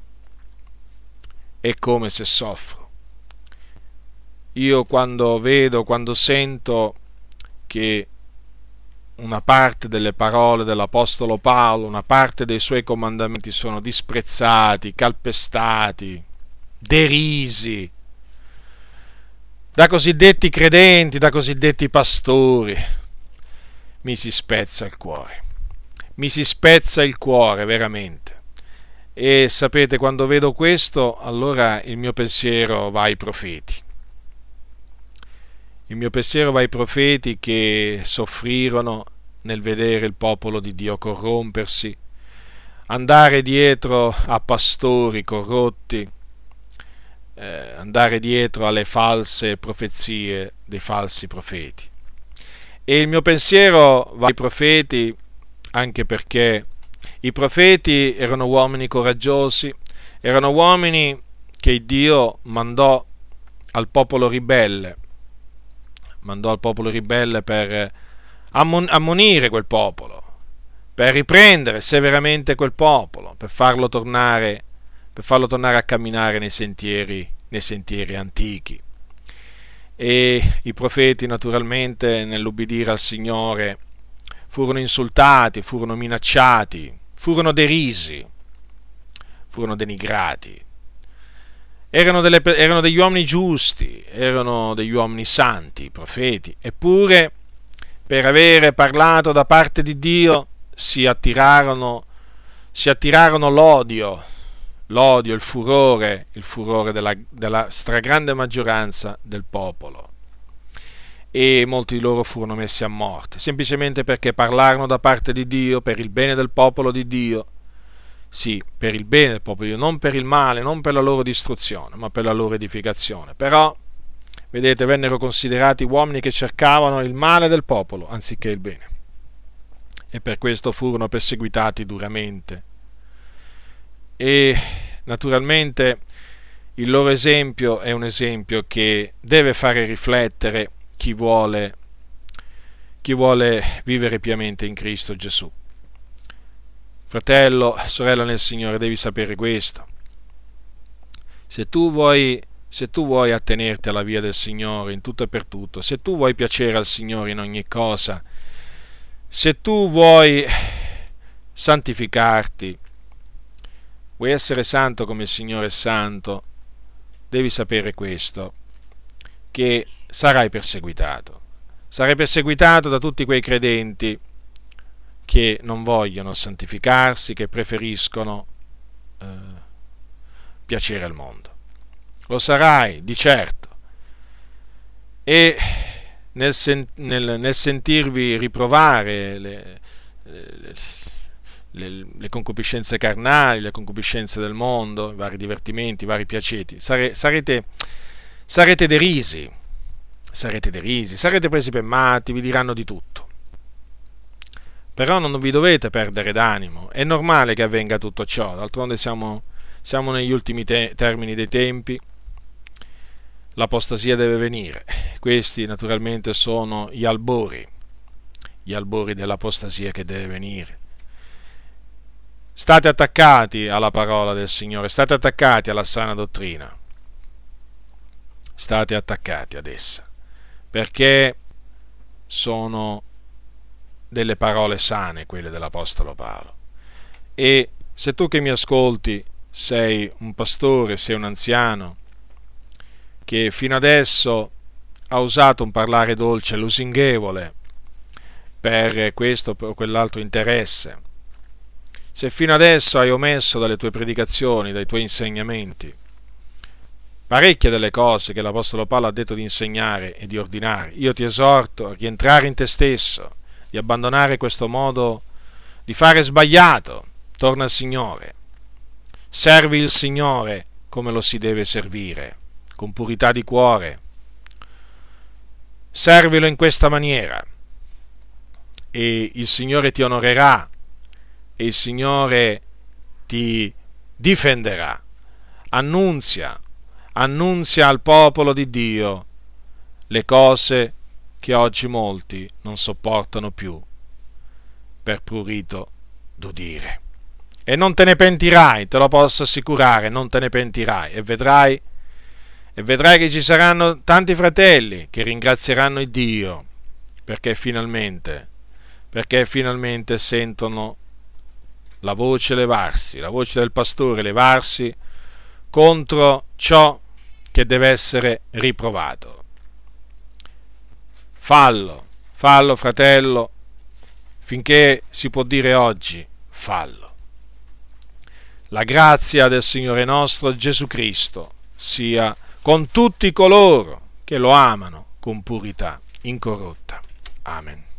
è come se soffro. Io quando vedo, quando sento che una parte delle parole dell'Apostolo Paolo, una parte dei suoi comandamenti sono disprezzati, calpestati, derisi da cosiddetti credenti, da cosiddetti pastori, mi si spezza il cuore. Mi si spezza il cuore veramente. E sapete, quando vedo questo, allora il mio pensiero va ai profeti. Il mio pensiero va ai profeti che soffrirono nel vedere il popolo di Dio corrompersi, andare dietro a pastori corrotti, eh, andare dietro alle false profezie dei falsi profeti. E il mio pensiero va ai profeti anche perché i profeti erano uomini coraggiosi, erano uomini che Dio mandò al popolo ribelle, mandò al popolo ribelle per ammonire quel popolo, per riprendere severamente quel popolo, per farlo tornare, per farlo tornare a camminare nei sentieri, nei sentieri antichi. E i profeti naturalmente nell'ubbidire al Signore furono insultati, furono minacciati, furono derisi, furono denigrati. Erano, delle, erano, degli uomini giusti, erano degli uomini santi, profeti, eppure per avere parlato da parte di Dio si attirarono, si attirarono l'odio, l'odio, il furore, il furore della, della stragrande maggioranza del popolo e molti di loro furono messi a morte, semplicemente perché parlarono da parte di Dio per il bene del popolo di Dio. Sì, per il bene del popolo di Dio, non per il male, non per la loro distruzione, ma per la loro edificazione. Però, vedete, vennero considerati uomini che cercavano il male del popolo anziché il bene. E per questo furono perseguitati duramente. E naturalmente il loro esempio è un esempio che deve fare riflettere chi vuole, chi vuole vivere piamente in Cristo Gesù. Fratello, sorella nel Signore, devi sapere questo. Se tu vuoi se tu vuoi attenerti alla via del Signore in tutto e per tutto, se tu vuoi piacere al Signore in ogni cosa, se tu vuoi santificarti, vuoi essere santo come il Signore è santo, devi sapere questo, che sarai perseguitato. Sarai perseguitato da tutti quei credenti che non vogliono santificarsi, che preferiscono eh, piacere al mondo. Lo sarai, di certo. E nel, sen- nel, nel sentirvi riprovare le, le, le, le, concupiscenze carnali, le concupiscenze del mondo, i vari divertimenti, i vari piaceti, sare- sarete, sarete derisi. Sarete derisi, sarete presi per matti, vi diranno di tutto. Però non vi dovete perdere d'animo, è normale che avvenga tutto ciò, d'altronde siamo, siamo negli ultimi te- termini dei tempi, l'apostasia deve venire, questi naturalmente sono gli albori, gli albori dell'apostasia che deve venire. State attaccati alla parola del Signore, state attaccati alla sana dottrina, state attaccati ad essa perché sono delle parole sane quelle dell'Apostolo Paolo. E se tu che mi ascolti sei un pastore, sei un anziano, che fino adesso ha usato un parlare dolce, lusinghevole, per questo o quell'altro interesse, se fino adesso hai omesso dalle tue predicazioni, dai tuoi insegnamenti, parecchie delle cose che l'Apostolo Paolo ha detto di insegnare e di ordinare. Io ti esorto a rientrare in te stesso, di abbandonare questo modo di fare sbagliato. Torna al Signore. Servi il Signore come lo si deve servire, con purità di cuore. Servilo in questa maniera e il Signore ti onorerà e il Signore ti difenderà. Annunzia annunzia al popolo di Dio. Le cose che oggi molti non sopportano più. Per prurito d'udire. E non te ne pentirai, te lo posso assicurare, non te ne pentirai. E vedrai, e vedrai che ci saranno tanti fratelli che ringrazieranno il Dio perché finalmente, perché finalmente sentono la voce levarsi, la voce del pastore levarsi contro ciò che deve essere riprovato. Fallo, fallo fratello, finché si può dire oggi fallo. La grazia del Signore nostro Gesù Cristo sia con tutti coloro che lo amano con purità incorrotta. Amen.